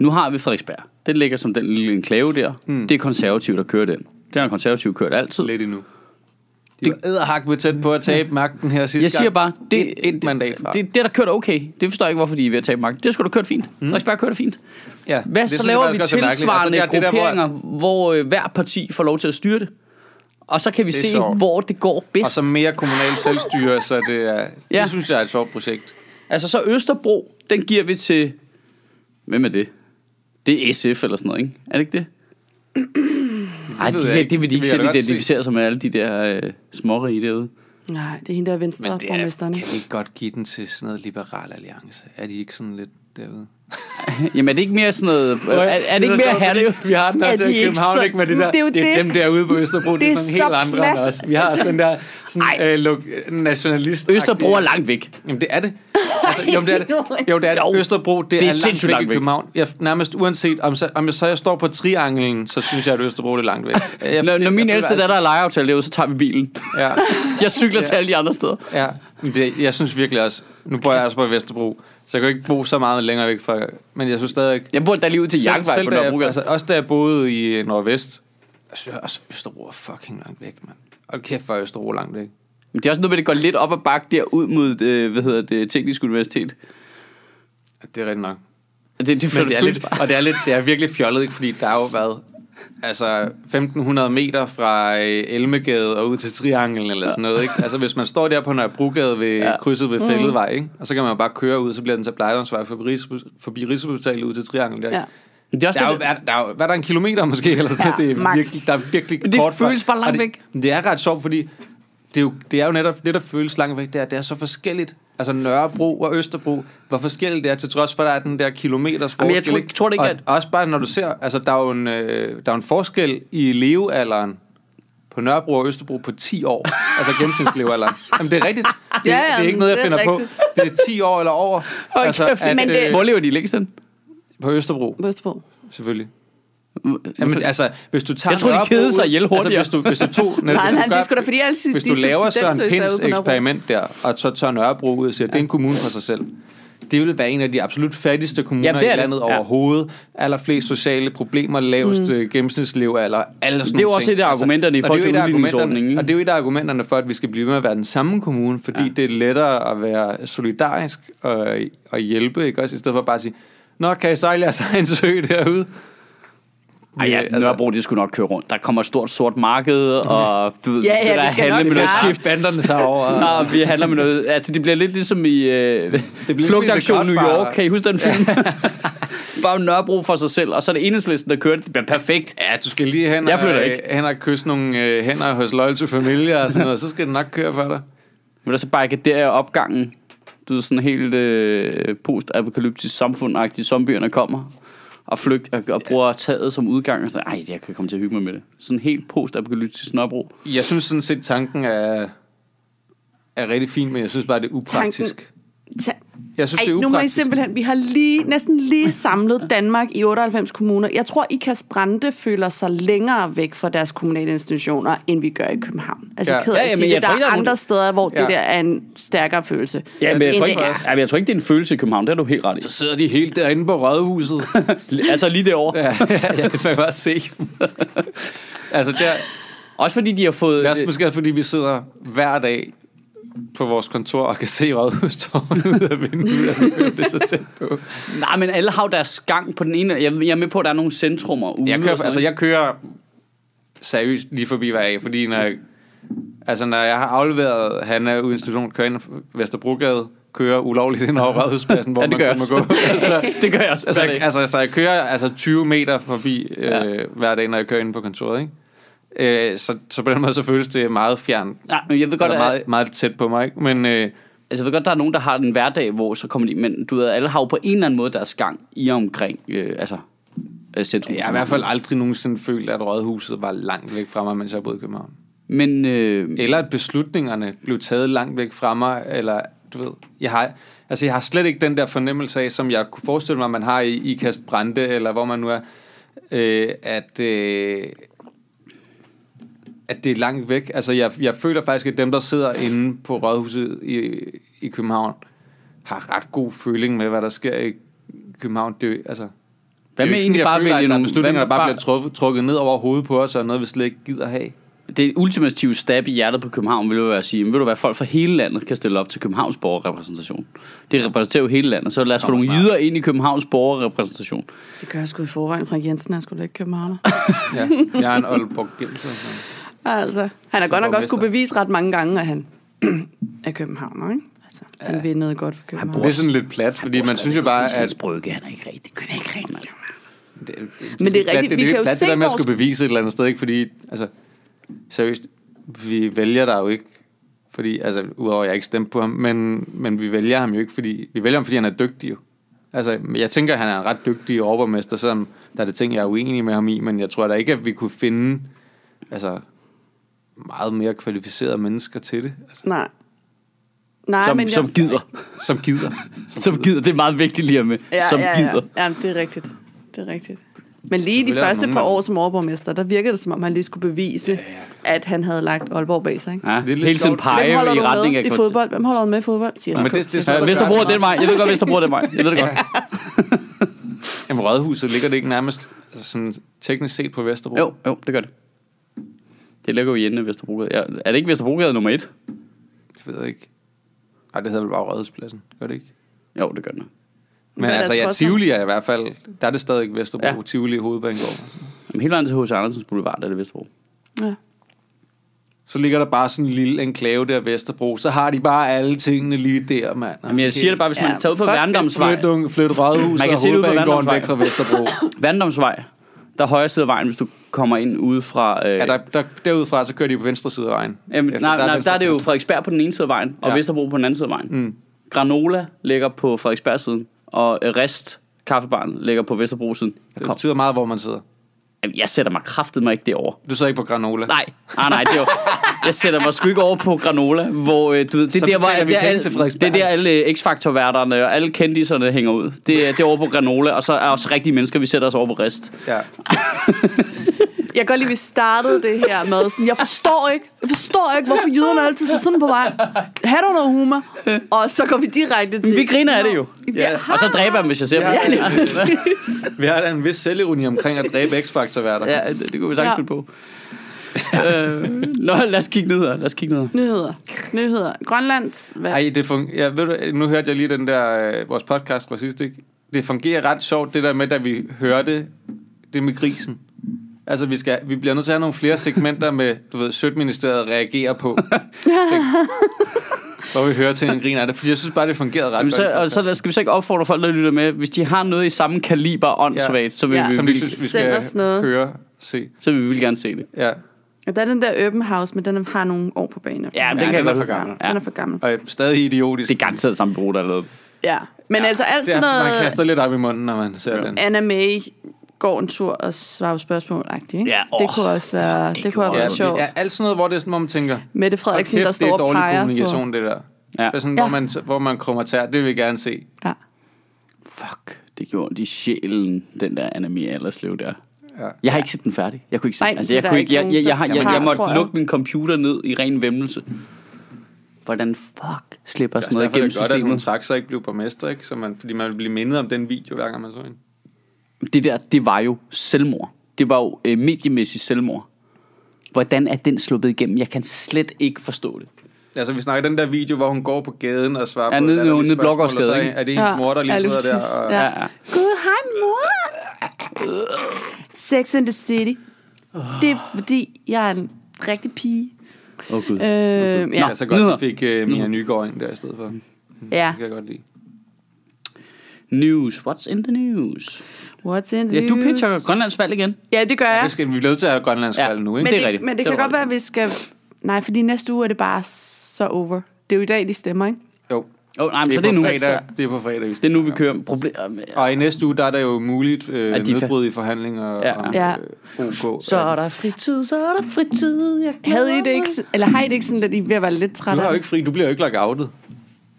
Nu har vi Frederiksberg. Den ligger som den lille enklave der. Mm. Det er konservativt, der kører den. Den har konservativt kørt altid. Lidt endnu. De var æderhak med tæt på at tabe magten her sidste Jeg siger gang. bare, det, et, et mandat fra. det, det, det, der kørt okay. Det forstår jeg ikke, hvorfor de er ved at tabe magt. Det skulle da kørt fint. Mm. Frederiksberg kørt fint. ja, Hvad det så laver vi mærkeligt. tilsvarende Altså, det er det der, grupperinger, hvor øh, hver parti får lov til at styre det? Og så kan vi Det se, sjovt. hvor det går Og bedst. så mere kommunal selvstyre, så det er, Ja. det synes jeg er et sjovt projekt. Altså så Østerbro, den giver vi til... Hvem er det? Det er SF eller sådan noget, ikke? Er det ikke det? Ej, ved det, jeg det, vil de ikke selv identificere sig med alle de der øh, smårige derude. Nej, det er hende der er venstre Men det er, borgmesteren. kan vi ikke godt give den til sådan noget liberal alliance? Er de ikke sådan lidt derude? Jamen er det ikke mere sådan noget... Er, er det ikke mere herre? Vi har den også i København, så- ikke med det der. Det er det er det. dem derude på Østerbro, det, Det er sådan helt så andre end plat. os. Vi har også den der sådan, øh, lo- nationalist Østerbro er langt væk. Jamen det er det. Altså, jo, det er det. Jo, det er det. Jo. Østerbro, det, Det er er, langt væk langt i væk. København. Jeg, nærmest uanset, om, så, om jeg så jeg står på trianglen, så synes jeg, at Østerbro det er langt væk. Jeg, Når, når min ældste datter er lejeaftale derude, så tager vi bilen. Ja, Jeg cykler til alle de andre steder. ja. Men Det, jeg synes virkelig også, nu bor jeg også på Vesterbro, så jeg kan jo ikke bo så meget længere væk fra, men jeg synes stadig, Jeg bor der lige ud til Jagtvej på da Nørrebrogade. altså, også da jeg boede i Nordvest, jeg synes også, Østerbro er fucking langt væk, mand. Og kæft, hvor er Østerbro langt væk. Men det er også noget med, at det går lidt op ad bakke der ud mod, øh, hvad hedder det, Teknisk Universitet. Det er rigtigt nok. Og Det, det, Men det er lidt, og det er, lidt, det er virkelig fjollet, ikke? fordi der er jo været altså 1500 meter fra øh, Elmegade og ud til Trianglen eller sådan noget, ikke? Altså hvis man står der på Nørrebrogade ved Ja. krydset ved Fælledvej, ikke? Og så kan man bare køre ud, så bliver den til Blejdomsvej forbi, forbi Rigshospitalet ud til Trianglen der. Ja. Det er også Der er, jo, det, er, der er hvad er der en kilometer måske, eller sådan Ja, noget? Det er max. virkelig, der er virkelig Men det kort fra- føles bare langt og det, væk. Det er ret sjovt, fordi det er, jo, det er jo netop det, der føles langt væk, det er, det er så forskelligt. Altså Nørrebro og Østerbro, hvor forskelligt det er, til trods for, at der er den der kilometers forskel. Jamen, jeg tror- ikke? tror det ikke, og at- Også bare, når du ser, altså der er jo en, øh, der er en forskel i levealderen på Nørrebro og Østerbro på 10 år. altså gennemsnitslevealderen. Jamen, det er rigtigt. Det, Ja, ja, det er ikke noget, jeg er finder rigtigt. på. Det er 10 år eller over. Hold altså, at, men det- øh, Hvor lever de længst den? på Østerbro, Vesterbro. selvfølgelig. Jamen, altså, hvis du tager Jeg troede, de kedede sig ihjel hurtigere. Altså, hvis du, hvis du tog... Nej, hvis du nej, det gør- er sgu da fordi, altid Hvis du laver Søren Nørrebro. eksperiment der, og så tager Nørrebro ud og siger, at det er en kommune for sig selv. Det vil være en af de absolut fattigste kommuner Jamen, det er i det. landet Ja. overhovedet. Allerflest sociale problemer, lavest mm. gennemsnitslevealder, alle sådan Det er jo også ting. et af argumenterne i og forhold det er til udligningsordningen? Og det er jo et af argumenterne for, at vi skal blive med at være den samme kommune, fordi ja. det er lettere at være solidarisk og, og hjælpe, ikke også? I stedet for bare at sige, Nå, kan I sejle jeres egen sø derude? Ej, ja, altså- Nørrebro, det skulle nok køre rundt. Der kommer et stort sort marked, og du ved, Ja, ja, det der handler med noget shift. banderne sig over. Nå, vi handler med noget... Altså, det bliver lidt ligesom i øh, ligesom Flugtaktion i The New. York. Kan I huske den film? Bare Nørrebro for sig selv, og så er det enhedslisten, der kører det. Det bliver perfekt. Ja, du skal lige hen Jeg og, ikke. hen og kysse nogle øh, hænder hos Loyal to Familia og sådan noget, så skal det nok køre for dig. Men der så barrikaderer opgangen. Du ved, sådan helt øh, post-apokalyptisk samfund zombierne kommer og flygt og, og bruger taget som udgang. Og sådan, Ej, jeg kan komme til at hygge mig med det. Sådan helt post-apokalyptisk Nørrebro. Jeg synes sådan set, tanken er, er rigtig fin, men jeg synes bare, det er upraktisk. Tanken- Ta- Jeg synes, Ej, det er nu må I upraktisk. simpelthen, vi har lige, næsten lige samlet Danmark i 98 kommuner. Jeg tror, Ikas Brande føler sig længere væk fra deres kommunale institutioner, end vi gør i København. Altså, Ja. ja. ked Ja, af at ja, sige men det. jeg Der er der andre steder, hvor Ja. det der er en stærkere følelse. Ja, men jeg, tror det ikke, er. ja, men jeg tror ikke, det er en følelse i København. Det er du helt ret i. Så sidder de helt derinde på rådhuset. Altså lige derovre. ja, ja, det kan bare se. altså, der, Også fordi de har fået... det er også måske, fordi vi sidder hver dag på vores kontor og kan se rådhustårnet ud af vinduet, det er så tæt på. Nej, men alle har jo deres gang på den ene. Jeg, jeg er med på, at der er nogle centrummer ude. Jeg kører, altså, jeg kører seriøst lige forbi hver dag, fordi når jeg, altså, når jeg har afleveret Hanna ud i institution, kører ind ad Vesterbrogade, kører ulovligt ind over Rådhuspladsen, hvor Ja, det man jeg gå. altså, det gør jeg også. altså, altså, så jeg kører altså 20 meter forbi øh, Ja. hver dag, når jeg kører ind på kontoret, ikke? Øh, så, så på den måde så føles det meget fjern. Nej, men jeg ved godt, at, meget, meget tæt på mig, ikke? Men øh, altså, jeg ved godt, der er nogen, der har en hverdag, hvor så kommer de... Men du ved, alle har jo på en eller anden måde deres gang i og omkring øh, altså, øh, centrum. jeg har i hvert fald aldrig nogensinde følt, at rådhuset var langt væk fra mig, mens jeg boede i København. Men øh, Eller at beslutningerne blev taget langt væk fra mig, eller du ved, jeg har, altså jeg har slet ikke den der fornemmelse af, som jeg kunne forestille mig, man har i Ikast Brande, eller hvor man nu er, øh, at, øh, at det er langt væk. Altså jeg, jeg føler faktisk, at dem, der sidder inde på Rådhuset i, i København, har ret god føling med, hvad der sker i København. Det, altså, hvad er med egentlig bare føler, vælge nogle... beslutninger, der bare bliver truffet, trukket ned over hovedet på os, og noget, vi slet ikke gider have. Det ultimative stab i hjertet på København vil jo være at sige, men ved du hvad, folk fra hele landet kan stille op til Københavns borgerrepræsentation. Det repræsenterer jo hele landet, så lad os få nogle jyder ind i Københavns borgerrepræsentation. Det gør jeg sgu i forvejen. Frank Jensen er sgu da ikke københavner. Ja, jeg er en Aalborg Gemser. altså, han har godt nok også skulle bevise ret mange gange, at han er københavner, ikke? Altså, han ja. vil noget godt for København. Det er sådan lidt plat, fordi man synes jo bare, at... Brygge, han er ikke rigtig. Han er ikke rigtig Det, det, Men det er rigtigt, det, vi det, kan jo plat, se det der med at skulle bevise et eller andet sted, ikke? Fordi, altså, seriøst, vi vælger der jo ikke, fordi, altså, udover at jeg ikke stemte på ham, men, men vi vælger ham jo ikke, fordi, vi vælger ham, fordi han er dygtig jo. Altså, jeg tænker, at han er en ret dygtig overborgmester, selvom der er det ting, jeg er uenig med ham i, men jeg tror da ikke, at vi kunne finde, altså, meget mere kvalificerede mennesker til det, altså, Nej. Nej, Som, men som jeg, gider. som gider. Som gider. Det er meget vigtigt lige at med. Ja, som ja, gider. ja. ja, det er rigtigt. Det er rigtigt. Men lige de første par år som overborgmester, der virkede det, som om han lige skulle bevise, at han havde lagt Aalborg bag sig. Ikke? Ja, Det er hele tiden pege Hvem holder i du retning af med i fodbold? Hvem holder du med i fodbold? Siger Men jeg det- det- det- så. Ja, Vesterbro er den vej. Jeg ved godt, Vesterbro er den vej. Jeg ved det godt. Jamen, Rådhuset ligger det ikke nærmest altså, sådan, teknisk set på Vesterbro? Jo, jo, det gør det. Det ligger jo i enden af Vesterbrogade. Ja, er det ikke Vesterbrogade nummer et? Det ved jeg ikke. Ej, det hedder vel bare Rådhuspladsen, gør det ikke? Jo, det gør det. Men Hvad er altså, ja? Tivoli er i hvert fald, der er det stadig Vesterbro, Ja. Tivoli i Hovedbanegård. Jamen, hele vejen til H.C. Andersens Boulevard, der er det Vesterbro. Ja. Så ligger der bare sådan en lille enklave der Vesterbro, så har de bare alle tingene lige der, mand. Jamen, jeg siger det bare, hvis man Ja, tager ud på Værndomsvej, Flyt, flyt Rådhuset Man kan og Hovedbanegården væk fra Vesterbro. Værndomsvej, der er højre side af vejen, hvis du kommer ind ude fra... Øh, ja, der, der, derudfra, så kører de på venstre side af vejen. jamen, Efter- nej, nej, der er det jo. Frederiksberg på den ene side af vejen, og Ja. Vesterbro på den anden side af vejen. Mm. Granola ligger på Frederiksberg-siden, og øh, Rest Kaffebaren ligger på Vesterbro-siden. Det kom, betyder meget, hvor man sidder. Jamen, jeg sætter mig kraftet mig ikke derovre. Du sidder ikke på granola. Nej, nej, nej, det er jo, jeg sætter mig sgu ikke over på Granola, hvor øh, du ved, det er der, hvor det er, alle, det er der alle øh, X-Factor-værterne og alle kendiserne hænger ud. Det er, det er over på Granola, og så er også rigtige mennesker, vi sætter os over på Rest. Ja. Jeg kan godt lide, at vi startede det her med sådan, jeg forstår ikke, jeg forstår ikke, hvorfor jyderne altid ser sådan på vej. Har du noget humor? Og så går vi direkte til... Men vi griner af det jo. Ja. Og så dræber jeg dem, hvis jeg ser Ja, dem. Ja, Vi har da en vis selvironi omkring at dræbe X-Factor-værter. Ja, det, det kunne vi sagtens Ja. på. Øh, nå, lad os kigge ned her. Lad os kigge ned her. Nyheder. Nyheder. Grønlands... Hvad? Ej, det fun- ja, ved du, nu hørte jeg lige den der, øh, vores podcast fra sidst, ikke? Det fungerer ret sjovt, det der med, da vi hørte det med grisen. Altså, vi, skal, vi bliver nødt til at have nogle flere segmenter med, du ved, Sødministeriet reagerer på. ting, hvor vi hører til en grin af det. Fordi jeg synes bare, det fungerede ret Jamen, så, godt. og så der skal vi så ikke opfordre folk, der lytter med, hvis de har noget i samme kaliber åndssvagt, så vil Ja. vi, Som vi, vi synes, vi Send skal os noget. høre, se. så vil vi vil gerne se det. Ja. Og der er den der Open House, men den har nogle år på banen. Ja, men Ja, den kan den jeg er for gammel. Ja. Den er for gammel. Og stadig idiotisk. Det er garanteret samme bureau, der er lavet. Ja. Men altså alt det er, sådan man noget... kaster lidt op i munden, når man ser Ja. den. Anna May går en tur og svarer på spørgsmål ikke? Ja, det åh, kunne også være, det, det kunne kunne være Ja, også sjovt. ja, alt sådan noget, hvor det er sådan, hvor man tænker, Mette Frederiksen, kæft, der det er står og dårlig peger på... kommunikation, det der. Ja. Det er sådan, Ja. hvor, man, hvor man krummer tær, det vil vi gerne se. Ja. Fuck, det gjorde i sjælen, den der Annemie Allerslev der. Ja. Jeg har ikke set den færdig. Jeg kunne ikke se den. Altså, jeg, kunne ikke jeg, jeg, jeg, jeg, har, jeg måtte jeg. lukke min computer ned i ren vemmelse. Hvordan fuck slipper sådan noget igennem det er godt, at hun systemet? trak sig ikke blev borgmester, ikke? Så man, fordi man vil blive mindet om den video, hver gang man så hende. Det der, det var jo selvmord. Det var jo øh, mediemæssigt selvmord. Hvordan er den sluppet igennem? Jeg kan slet ikke forstå det. Altså, vi snakker den der video, hvor hun går på gaden og svarer Ja, på latterlige nede i Blågårdsgade, ikke? er det hendes mor, der lige ja, sidder der. Og, Ja. Ja, ja. Gud, hej mor! Sex in the City. Det er fordi, jeg er en rigtig pige. Åh oh, gud. Øh, ja. Ja, så godt, de fik uh, Mia Nygaard ind der i stedet for. ja. Det kan jeg godt lide. News. What's in the news? What's in the Ja, du news? pitcher Grønlands valg igen. Ja, det gør jeg. Det skal vi blive nødt til at have grønlandsk Ja. valg nu, ikke? men det er det, rigtigt. Men det, Det kan er godt rigtigt. være, at vi skal... Nej, fordi næste uge er det bare så over. Det er jo i dag, de stemmer, ikke? Oh, nej, men Det så er, det er nu. fredag, det er på fredag. vi Det er nu, vi kører. Problem, Og i næste uge, der er der jo muligt øh, At de nedbrud i forhandlinger Ja. om Ja. øh, OK. så er der fritid, så er der fritid. Jeg Havde I det ikke, eller har I det ikke sådan lidt, I ved at være lidt Du trætte har jo ikke fri, du bliver jo ikke lagt outet.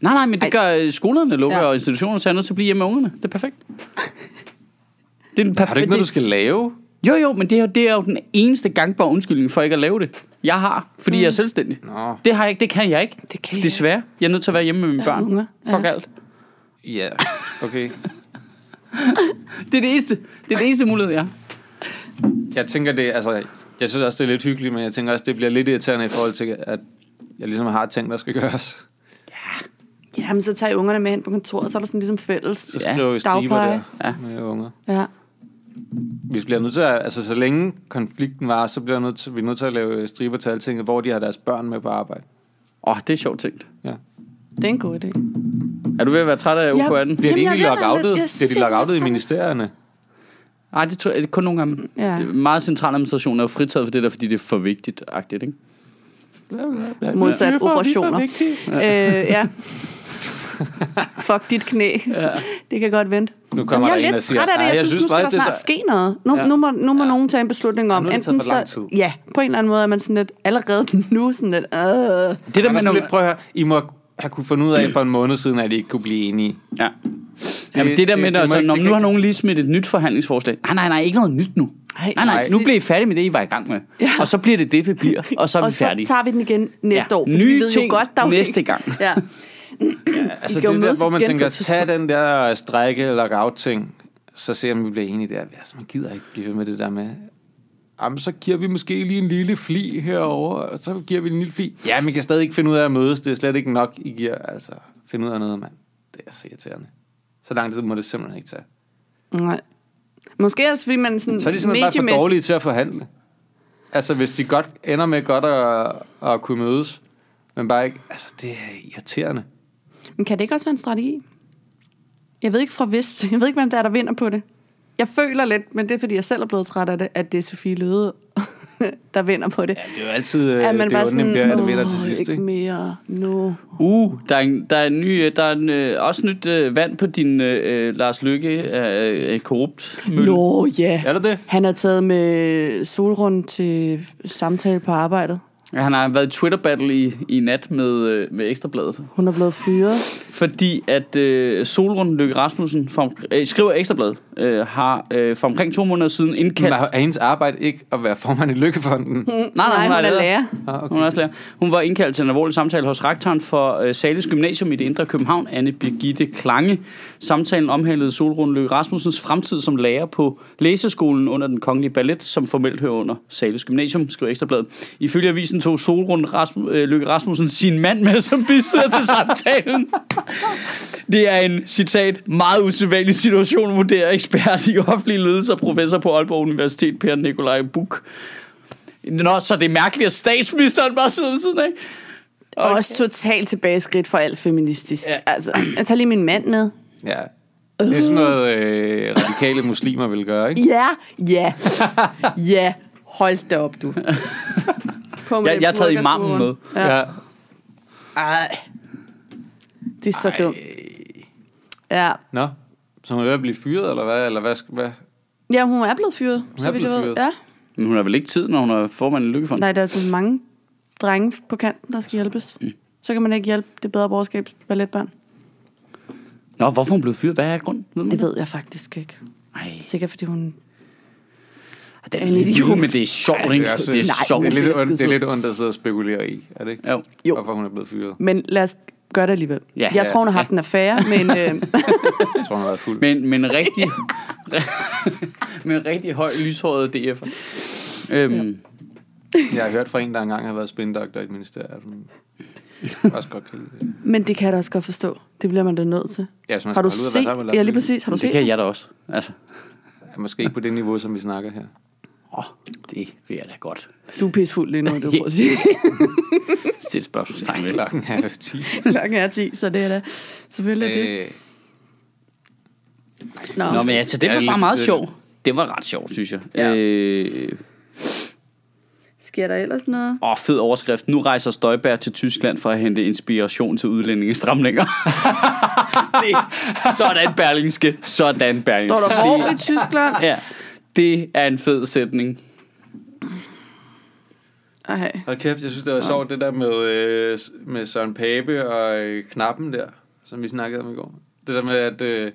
Nej, nej, men det gør øh, skolerne lukker, Ja. og institutionerne så er nødt til at blive hjemme med ungerne. Det er perfekt. Det er den Har du ikke noget, du perfekte. skal lave? Jo, jo, men det er, jo, det er jo den eneste gangbare undskyldning for ikke at lave det. Jeg har, fordi mm. jeg er selvstændig. Nå. Det, har jeg, ikke- det kan jeg ikke. Det kan jeg Desværre. Jeg er nødt til at være hjemme med mine børn. unger. Fuck Ja. alt. Ja, okay. Det er det eneste, det er det eneste mulighed, jeg har. Jeg tænker det, altså, jeg synes også, det er lidt hyggeligt, men jeg tænker også, det bliver lidt irriterende i forhold til, at jeg ligesom har ting, der skal gøres. Jamen, så tager I ungerne med hen på kontoret, så er der sådan ligesom fælles. Så Ja. skriver vi striber Dagpleje. der Ja. med unger. Ja. Vi bliver nødt til at, altså så længe konflikten var, så bliver vi nødt til, vi er nødt til at lave striber til alting, hvor de har deres børn med på arbejde. Åh, oh, det er sjovt tænkt. Ja. Det er en god idé. Er du ved at være træt af Ja. UK18? Bliver Jamen, de egentlig lockoutet? Bliver de lockoutet i ministerierne? Nej, det tror jeg det er kun nogle gange. Ja. Det er meget centraladministration er jo fritaget for det der, fordi det er for vigtigt. Agtigt, ikke? Modsat operationer. Øh, ja. Fuck dit knæ. Ja. Det kan godt vente. Nu kommer Jamen, jeg er lidt siger, træt af det. "Ej, Jeg, synes, nu skal der faktisk, det er snart så- ske noget. Nu, Ja. nu må, nu må nogen tage en beslutning om. Nu er det taget enten for så, ja, på en eller anden måde er man sådan lidt allerede nu sådan lidt, øh. Det der Det med med nogle... lidt, prøv at høre, I må have kunne finde ud af for en måned siden, at I ikke kunne blive enige. Ja. Jamen, det der det- med, det at må altså, når det nu har nogen lige smidt et nyt forhandlingsforslag. Nej, nej, nej, ikke noget nyt nu. Nej, Nej, nej, nej. nu bliver I færdige med det, I var i gang med. Ja. Og så bliver det det, det bliver, og så er vi Og så færdige. tager vi den igen næste Ja. år. Fordi Nye vi ved jo ting godt, der er næste gang. Ja. Altså skal jo det er der, hvor man tænker, tag den der strække eller lockout ting, så ser man, vi bliver enige der. Altså, man gider ikke blive ved med det der med, jamen, så giver vi måske lige en lille fli herover, og så giver vi en lille fli. Ja, men kan stadig ikke finde ud af at mødes. Det er slet ikke nok, I giver. Altså, finde ud af noget, mand. Det er så irriterende. Så lang tid må det simpelthen ikke tage. Nej. Måske også, fordi man sådan Så er de simpelthen bare for dårlige til at forhandle. Altså, hvis de godt ender med godt at, at kunne mødes, men bare ikke... Altså, det er irriterende. Men kan det ikke også være en strategi? Jeg ved ikke fra vist. Jeg ved ikke, hvem der er, der vinder på det. Jeg føler lidt, men det er, fordi jeg selv er blevet træt af det, at det er Sofie Løde der vinder på det. Det er jo altid øh, er man det bare sådan, der vinder "Åh, til sidst, ikke ikke? mere, no. Uh, der er, en, der er, en ny, der er en, øh, også nyt øh, vand på din øh, Lars Lykke øh, øh, korrupt mølle. Nå, ja. Er det det? Han er taget med solrund til samtale på arbejdet. Ja, Han har været i Twitter-battle i, i nat med, øh, med Ekstrabladet. Hun er blevet fyret. Fordi at øh, Solrund Løkke Rasmussen, om- øh, skriver Ekstrabladet, øh, har øh, for omkring to måneder siden indkaldt... Men er hendes arbejde ikke at være formand i Lykkefonden? Mm. nej, Nej, hun er lærer. Ah, okay. Hun er også lærer. Hun var indkaldt til en alvorlig samtale hos rektoren for øh, Sales Gymnasium i det indre København, Anne Birgitte Klange. Samtalen omhandlede Solrund Løkke Rasmussens fremtid som lærer på læseskolen under den kongelige ballet, som formelt hører under Sales Gymnasium, skriver Ekstrabladet. Ifølge avisen tog Solrund Rasm- øh, Løkke Rasmussen sin mand med som bisidder til samtalen. Det er en, citat, meget usædvanlig situation, vurderer ekspert i offentlig ledelse og professor på Aalborg Universitet, Per Nikolaj Buk. Nå, så det er mærkeligt, at statsministeren bare sidder ved siden af. Okay. Også totalt tilbageskridt for alt feministisk. Ja. Altså, jeg tager lige min mand med. Ja. Det er sådan noget, øh, radikale muslimer vil gøre, ikke? Ja, ja, ja. Hold da op, du. På med Jeg, jeg har taget imamen med. Ja. Ja. Ej. Det er så dumt. Ja. Nå, så hun er ved at blive fyret, eller hvad? Eller hvad, hvad? ja, hun er blevet fyret. er så vidt blevet jeg ved. fyret. Ja. Men hun har vel ikke tid, når hun er formand i Lykkefonden? Nej, der er så mange drenge på kanten, der skal hjælpes. Mm. Så kan man ikke hjælpe det bedre borgerskabs balletbørn. Nå, hvorfor er hun blevet fyret? Hvad er grunden? Det ved jeg faktisk ikke. Nej, Sikkert fordi hun... det er en lidt idiot. men det er sjovt, ikke? Det er, også, Det er Nej, sjovt. det er, lidt, ondt, det er lidt ondt at sidde og spekulere i, er det ikke? Jo. Jo. Hvorfor hun er blevet fyret. Men lad os gøre det alligevel. Ja. jeg tror, hun har haft en affære, men... Øh, Jeg tror, hun har været fuld. Men, men en rigtig, med en rigtig høj lyshåret DF'er. Øhm, Jeg har hørt fra en, der engang har været spindoktor i et ministerium. Også godt kan lide det. men det kan jeg da også godt forstå. Det bliver man da nødt til. Ja, så man Har du ud set... lavet Ja, lige præcis. Har du det set kan jeg da også. Altså, Ja, Måske ikke på det niveau, som vi snakker her. Åh, det vil jeg da godt. Du er pissfuld lige nu, du prøver at sige. Det er et spørgsmålstegn ved. Klokken er 10. Klokken er 10, så det er da selvfølgelig det. Øh, Nå. Nå, men altså, det var bare meget sjovt. Det var ret sjovt, synes jeg. Ja. Øh, Sker der ellers noget? Åh, fed overskrift. Nu rejser Støjberg til Tyskland for at hente inspiration til udlændingestramninger. det, sådan Berlingske. Sådan Berlingske. Står der hvor i Tyskland? Ja, det er en fed sætning. Ej. Hold kæft, jeg synes, det var sjovt, det der med, øh, med Søren Pape og øh, knappen der, som vi snakkede om i går. Det der med, at øh,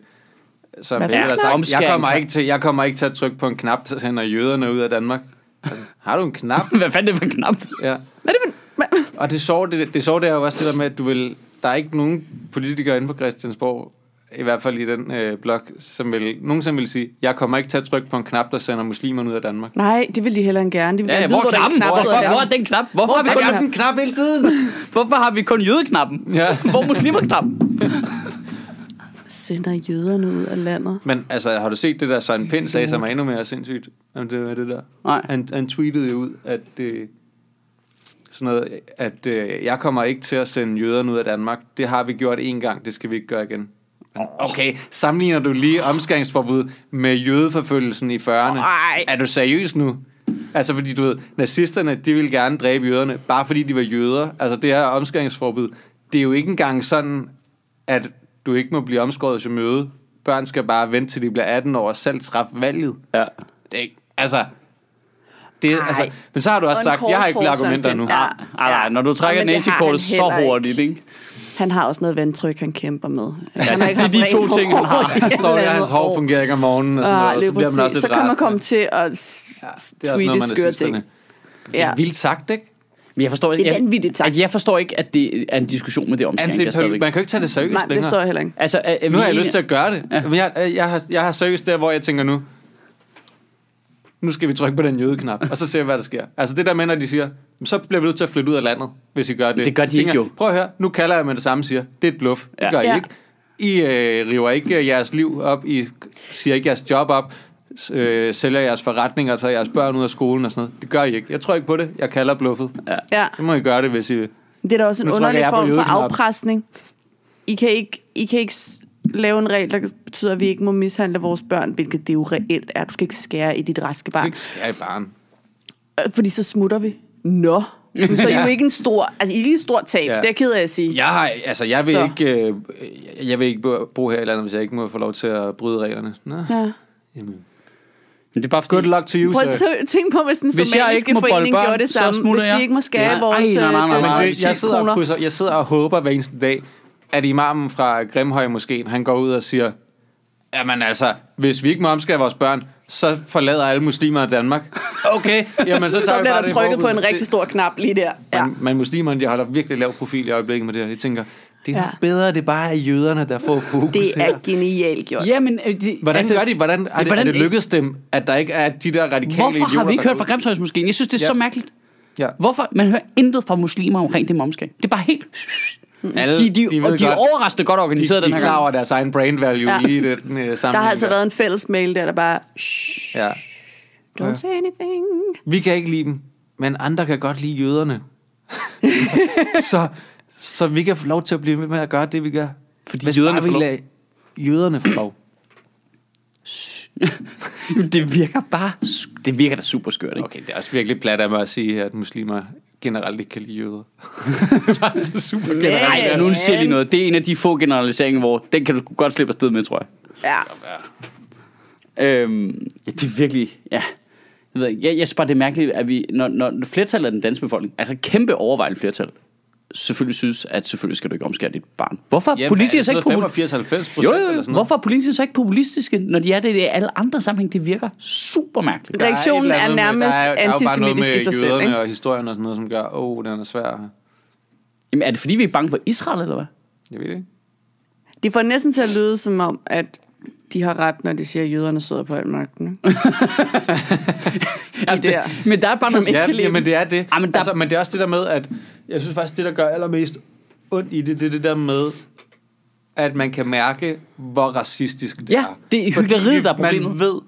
Søren Pape har sagt, jeg kommer, ikke til, jeg kommer ikke til at trykke på en knap, så sender jøderne ud af Danmark. Altså, Har du en knap? Hvad fanden er det for en knap? Ja. Hvad er det for... Hvad? Og det sjove, det, det sjove det er jo også det der med, at du vil, der er ikke nogen politikere inde på Christiansborg, i hvert fald i den øh, blok, som vil, nogensinde vil sige, jeg kommer ikke til at trykke på en knap, der sender muslimerne ud af Danmark. Nej, det vil de heller end gerne. De vil Ja, ja, gerne hvor vide, er hvor knap Hvor, hvor, hvor er den knap? Hvorfor har vi er kun, haft en knap hele tiden! hvorfor har vi kun jødeknappen? Ja. Hvor er muslimerknappen? Sender jøderne ud af landet. Men altså, har du set det der Søren Pind sagde, som er endnu mere sindssygt? Om det var det der. Nej. Han, han tweetede jo ud, at øh, sådan noget, at øh, jeg kommer ikke til at sende jøderne ud af Danmark. Det har vi gjort en gang, det skal vi ikke gøre igen. Okay, sammenligner du lige omskæringsforbud med jødeforfølgelsen i 40'erne? Ej. Er du seriøs nu? Altså fordi du ved, nazisterne, de ville gerne dræbe jøderne, bare fordi de var jøder. Altså det her omskæringsforbud, det er jo ikke engang sådan, at du ikke må blive omskåret som jøde. Børn skal bare vente til de bliver 18 år og selv træffe valget. Ja. Det er altså... Det, er- Ej. altså, men så har du også sagt, jeg har ikke flere argumenter nu. Ja. Ej, nej, når du trækker har nazikortet så hurtigt, ikke? Han har også noget vandtryk, han kæmper med. Han det er de to ting, han har. Han står der, hans hår fungerer ikke om morgenen, og sådan noget, og så bliver man også lidt Så kan man komme til at s- Ja, det er tweete skøre ting. Det er Ja. vildt sagt, ikke? Men jeg forstår, Det er jeg, vanvittigt sagt. at jeg forstår ikke, at det er en diskussion med det omskæring. Jamen, jeg det, man kan jo ikke tage det seriøst Nej, det længere. forstår jeg heller ikke. Altså, er, er Nu har jeg lyst til at gøre det. Ja. Men Jeg, jeg, har, jeg har seriøst der, hvor jeg tænker nu, nu skal vi trykke på den jødeknap, og så ser vi, hvad der sker. Altså det der med, når de siger, så bliver vi nødt til at flytte ud af landet, hvis I gør det. Det gør de tænker ikke jo. Prøv at høre, nu kalder jeg med det samme siger, det er et bluff. Det Ja. gør I Ja. ikke. I øh, river ikke øh, jeres liv op, I siger ikke jeres job op, øh, sælger jeres forretninger, tager jeres børn ud af skolen og sådan noget. Det gør I ikke. Jeg tror ikke på det. Jeg kalder bluffet. Ja. Det må I gøre det, hvis I... Det er da også en Nu underlig jeg på form for afpresning. I kan ikke, I kan ikke lave en regel, der betyder, at vi ikke må mishandle vores børn, hvilket det jo reelt er. Du skal ikke skære i dit raske Du skal barn. ikke skære i barn. Øh, Fordi så smutter vi. Nå. Men så er I jo ikke en stor, altså I er ikke en stor tab. Ja. Det er jeg ked af at sige. Jeg, har, altså, jeg, vil Så. ikke, øh, jeg vil ikke bo- her i landet, hvis jeg ikke må få lov til at bryde reglerne. Nå, Ja. jamen. Men det er bare fordi... Good luck to you, Prøv at tænk på, hvis den Hvis jeg somaliske ikke må bolle forening børn, gjorde det samme. Hvis vi ikke må skære Ja. vores Ej, nej, nej, nej, øh, nej. Døtre det, jeg, 10 sidder og krydser, jeg sidder og håber hver eneste dag, at imamen fra Grimhøj Moskeen, han går ud og siger, jamen altså, hvis vi ikke må omskære vores børn, så forlader alle muslimer Danmark. Okay, jamen så, Så, tager bliver der det trykket på en rigtig stor knap lige der. Ja. Men, men muslimerne, de holder virkelig lav profil i øjeblikket med det her. De tænker, det er Ja. bedre, det bare er jøderne, der får fokus Det her. er genialt gjort. Jamen, øh, det, Hvordan altså, gør de? Hvordan, er, det, hvordan- er det lykkedes dem, at der ikke er de der radikale Hvorfor har idioter, vi ikke hørt fra? Grimshøjsmoskeen? Jeg synes, det er Ja. så mærkeligt. Ja. Hvorfor? Man hører intet fra muslimer omkring det omskæring. Det er bare helt... Alle, De, de, de, og de er godt, overraskende godt de, organiseret de den er her klar gang. over deres egen brain value Ja. i den uh, Der har altså været en fælles mail der, der bare, Shh, Ja. don't Ja. say anything. Vi kan ikke lide dem, men andre kan godt lide jøderne. så, så vi kan få lov til at blive ved med at gøre det, vi gør. Fordi Hvis jøderne får lov. jøderne få lov. det virker bare... Det virker da super skørt, ikke? Okay, det er også virkelig plat af mig at sige, at muslimer generelt ikke kan lide jøder. Bare så super generelt. Nej, nu siger de noget. Det er en af de få generaliseringer, hvor den kan du godt slippe afsted med, tror jeg. Ja. Øhm, ja, det er virkelig... Ja. Jeg, ved, jeg, jeg synes bare, det er mærkeligt, at vi, når, når flertallet af den danske befolkning, altså kæmpe overvejende flertal, selvfølgelig synes, at selvfølgelig skal du ikke omskære dit barn. Hvorfor er Ja, politikere så ikke popul- 85 90 procent jo, jo, eller jo. sådan noget. Hvorfor er politikere så ikke populistiske, når de er det i alle andre sammenhæng? Det virker super mærkeligt. Er Reaktionen eller er andet med- nærmest der er, der er jo bare noget antisemitisk i sig med selv, ikke? og historien og sådan noget, som gør, åh, oh, den er svær. Jamen, er det fordi, vi er bange for Israel, eller hvad? Jeg ved det ikke. De får næsten til at lyde som om, at de har ret, når de siger, at jøderne sidder på al magten. ikke? Altså, der, det, men der er bare som noget... ikke Ja, kan lide jamen det er det. Ah, men der- altså, men det er også det der med, at jeg synes faktisk, det der gør allermest ondt i det, det er det der med, at man kan mærke, hvor racistisk det Ja, er. det er hykleriet, der er problemet. Man ved,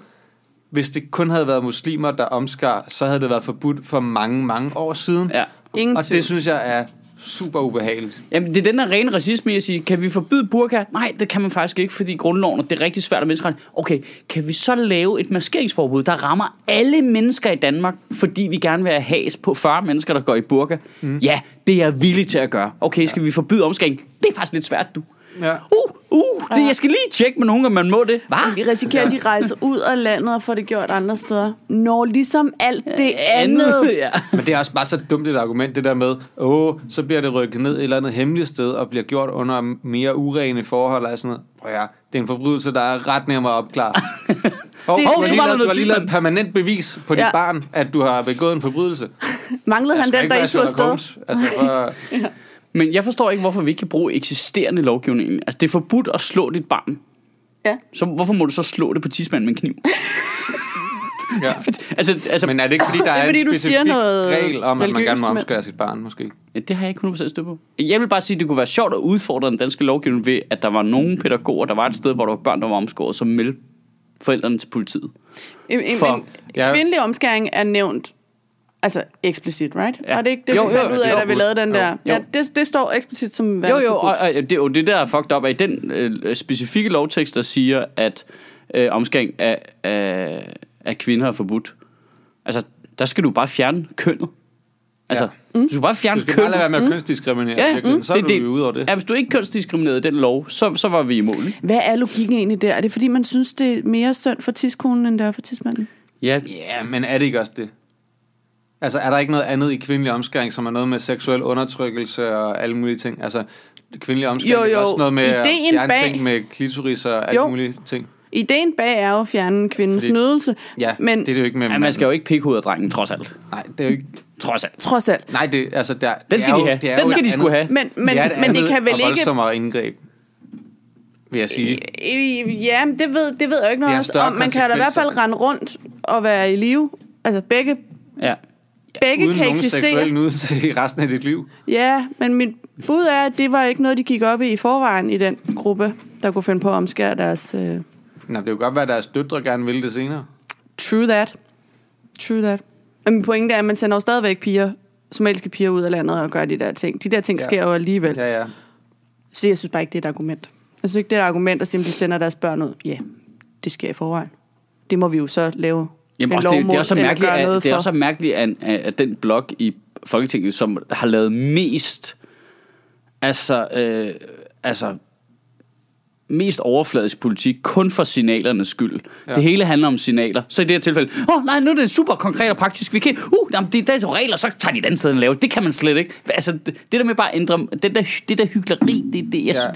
hvis det kun havde været muslimer, der omskar, så havde det været forbudt for mange, mange år siden. Ja. Ingen Og det synes jeg er super ubehageligt. Jamen, det er den der rene racisme i at sige, kan vi forbyde burka? Nej, det kan man faktisk ikke, fordi grundloven, og det er rigtig svært at menneskeret. Okay, kan vi så lave et maskeringsforbud, der rammer alle mennesker i Danmark, fordi vi gerne vil have has på 40 mennesker, der går i burka? Mm. Ja, det er jeg villig til at gøre. Okay, skal vi forbyde omskæring? Det er faktisk lidt svært, du. Ja. Uh, uh, det, jeg skal lige tjekke med nogen, om man må det. Hvad? Vi risikerer, at de rejser ud af landet og får det gjort andre steder. Når ligesom alt det andet. ja. Men det er også bare så dumt et argument, det der med, åh, så bliver det rykket ned et eller andet hemmeligt sted, og bliver gjort under mere urene forhold og sådan noget. Prøv ja, det er en forbrydelse, der er ret nem at opklare. Og Det- har det lige var der lavet, du noget har lige lavet permanent bevis på dit Ja. barn, at du har begået en forbrydelse. Manglede han den, der I tog afsted? Altså, for, Men jeg forstår ikke, hvorfor vi ikke kan bruge eksisterende lovgivning. Altså, det er forbudt at slå dit barn. Ja. Så hvorfor må du så slå det på tidsmanden med en kniv? ja. altså, altså, Men er det ikke, fordi der Det er er, fordi, en du siger specifik noget regel om, at man gerne må men- omskære sit barn, måske? Ja, det har jeg ikke 100% styr på. Jeg vil bare sige, at det kunne være sjovt at udfordre den danske lovgivning ved, at der var nogle pædagoger, der var et sted, hvor der var børn, der var omskåret, som meldte forældrene til politiet. En, en, For- en Ja. kvindelig omskæring er nævnt altså explicit, right? Ja. Var det ikke det, Jo, vi jo, fandt ud af, jo, da vi lavede den jo, der? jo. Ja, det, det står eksplicit som Jo, jo, og, og det er jo det, der er fucked up, at i den øh, specifikke lovtekst, der siger, at øh, omskæring af, af, af kvinder er forbudt. Altså, der skal du bare fjerne kønnet. Altså, Ja. ja. du skal bare fjerne Du skal kønnet. bare lade være med at kønsdiskriminere. Ja, mm, så er du jo ude over det. Ja, hvis du ikke kønsdiskriminerede den lov, så, så var vi i mål. Ikke? Hvad er logikken egentlig der? Er det fordi, man synes, det er mere synd for tidskonen, end det er for tidsmanden? Ja, Ja, men er det ikke også det? Altså, er der ikke noget andet i kvindelig omskæring, som er noget med seksuel undertrykkelse og alle mulige ting? Altså, kvindelig omskæring Jo, er jo. også noget med at Ideen fjerne bag- ting med klitoris og alle Jo. mulige ting. Ideen bag er jo at fjerne kvindens Fordi- nydelse, Ja, men det er det jo ikke med ja man skal jo ikke pikke ud af drengen, trods alt. Nej, det er jo ikke... Trods alt. trods alt. Nej, det, altså, der, Den det skal er de jo, have. det er Den jo skal de skulle have. Men, men, det er et men det kan vel ikke... voldsommere indgreb, vil jeg sige. Ja, men det ved, det ved jeg jo ikke Det noget om. Man kan da i hvert fald rende rundt og være i live. Altså begge, Ja. Begge Uden kan nogen eksistere. nydelse i resten af dit liv. Ja, men mit bud er, at det var ikke noget, de gik op i i forvejen i den gruppe, der kunne finde på at omskære deres... Uh, Nå, det kan godt være, at deres døtre gerne vil det senere. true that. True that. Men min pointe er, at man sender jo stadigvæk piger, somaliske piger ud af landet og gør de der ting. De der ting Ja. sker jo alligevel. Ja, ja. Så jeg synes bare ikke, det er et argument. Jeg synes ikke, det er et argument at simpelthen sender deres børn ud. Ja, det sker i forvejen. Det må vi jo så lave Jamen, en også, lov det, det er også så mærkeligt, at, det er også så mærkeligt, at, at den blok i Folketinget, som har lavet mest, altså, øh, altså, mest overfladisk politik, kun for signalernes skyld. Ja. Det hele handler om signaler. Så i det her tilfælde, åh oh, nej, nu er det super konkret og praktisk. Vi kan, uh, jamen, det, der er regler, så tager de et andet sted end lave. Det kan man slet ikke. Altså, det, det der med bare at ændre, det der, det der hyggeleri, det, det, jeg, Ja. ja.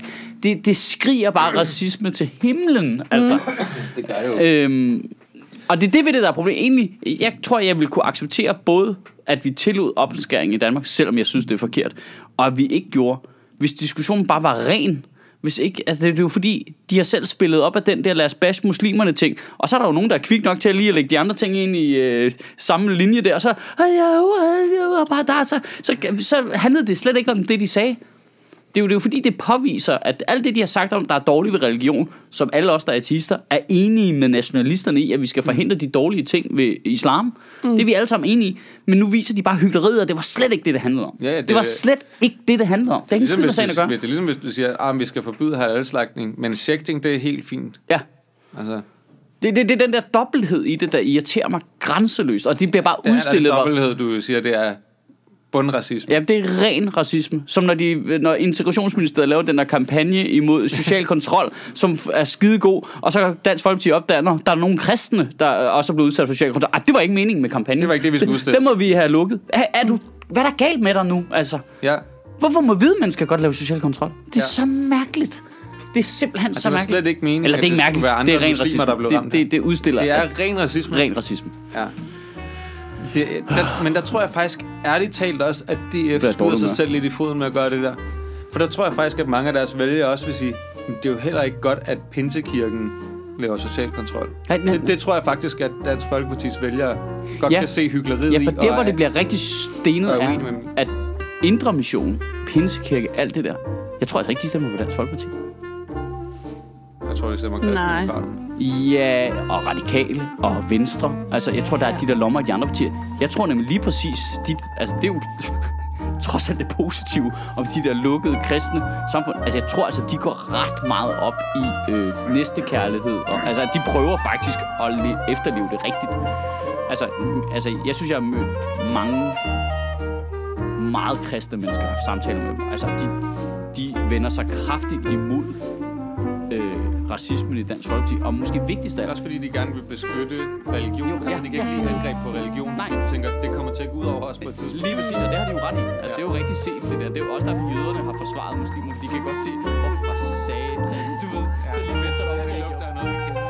det, det skriger bare racisme til himlen. Altså. Det gør jo. Øhm, og det er det ved det, der er problemet. Egentlig, jeg tror, jeg vil kunne acceptere både, at vi tillod opskæring i Danmark, selvom jeg synes, det er forkert, og at vi ikke gjorde, hvis diskussionen bare var ren. Hvis ikke, altså det er jo fordi, de har selv spillet op af den der, lad os bash muslimerne ting, og så er der jo nogen, der er kvik nok til at lige at lægge de andre ting ind i øh, samme linje der, og så, ja, bare der, så, så, så handlede det slet ikke om det, de sagde. Det er, jo, det er jo fordi, det påviser, at alt det, de har sagt om, der er dårligt ved religion, som alle os, der er artister, er enige med nationalisterne i, at vi skal forhindre de dårlige ting ved islam. Mm. Det er vi alle sammen enige i. Men nu viser de bare hyggeleriet, og det var slet ikke det, det handlede om. Ja, ja, det, det- var slet ikke det, det handlede om. Det er ikke Ligesom skid sagen at gøre. det er ligesom hvis du siger, at vi skal forbyde halalslagtning, men shekting, det er helt fint. Ja. Altså, Det, det, det er den der dobbelthed i det, der irriterer mig grænseløst, og det bliver bare det er udstillet. den dobbelthed, du siger, det er bundracisme. Ja, det er ren racisme. Som når, de, når integrationsministeriet laver den der kampagne imod social kontrol, som er skidegod, og så Dansk Folkeparti opdager, der er nogle kristne, der også er blevet udsat for social kontrol. Ah, det var ikke meningen med kampagnen. Det var ikke det, vi skulle udstille. Det må vi have lukket. Er, er du, hvad er der galt med dig nu? Altså, Ja. hvorfor må hvide mennesker godt lave social kontrol? Det er Ja. så mærkeligt. Det er simpelthen så det var mærkeligt. slet ikke meningen, Eller det er ikke det mærkeligt. Det er ren racisme. der blev det, det, her. det udstiller Det er ren racisme. ren racisme. Ja. Det, der, men der tror jeg faktisk ærligt talt også, at DF skyder sig med. selv lidt i foden med at gøre det der. For der tror jeg faktisk, at mange af deres vælgere også vil sige, "Men det er jo heller ikke godt, at Pinsekirken laver social kontrol. Nej, nej, Det, det tror jeg faktisk, at Dansk Folkepartis vælgere godt Ja. kan se hyggeleriet Ja, i. for der, hvor det er- bliver rigtig stenet, er er, at Indre Mission, Pinsekirke, alt det der. Jeg tror altså ikke, de stemmer på Dansk Folkeparti. Jeg tror, det stemmer Nej. Ja, og radikale og venstre. Altså, jeg tror, der er de der lommer i de andre partier. Jeg tror nemlig lige præcis, de, altså det er jo trods alt det positive om de der lukkede kristne samfund. Altså, jeg tror altså, de går ret meget op i øh, næstekærlighed. Og, altså, de prøver faktisk at le- efterleve det rigtigt. Altså, altså, jeg synes, jeg har mødt mange meget kristne mennesker, har haft samtaler med dem. Altså, de, de vender sig kraftigt imod øh, racismen i Dansk Folkeparti, og måske vigtigst af også fordi, de gerne vil beskytte religion. Jo, altså, ja, de kan ja. ikke lide angreb på religion. Nej. De tænker, det kommer til at gå ud over os på et tidspunkt. Lige præcis, og det har de jo ret i. Altså, ja. Det er jo rigtig set, det der. Det er jo også derfor, jøderne har forsvaret muslimer. De kan godt se, hvor for satan, du ved. Så lige med, så er der også det noget, vi kender.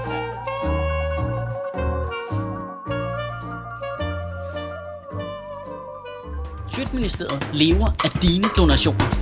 Sjøtministeriet lever af dine donationer.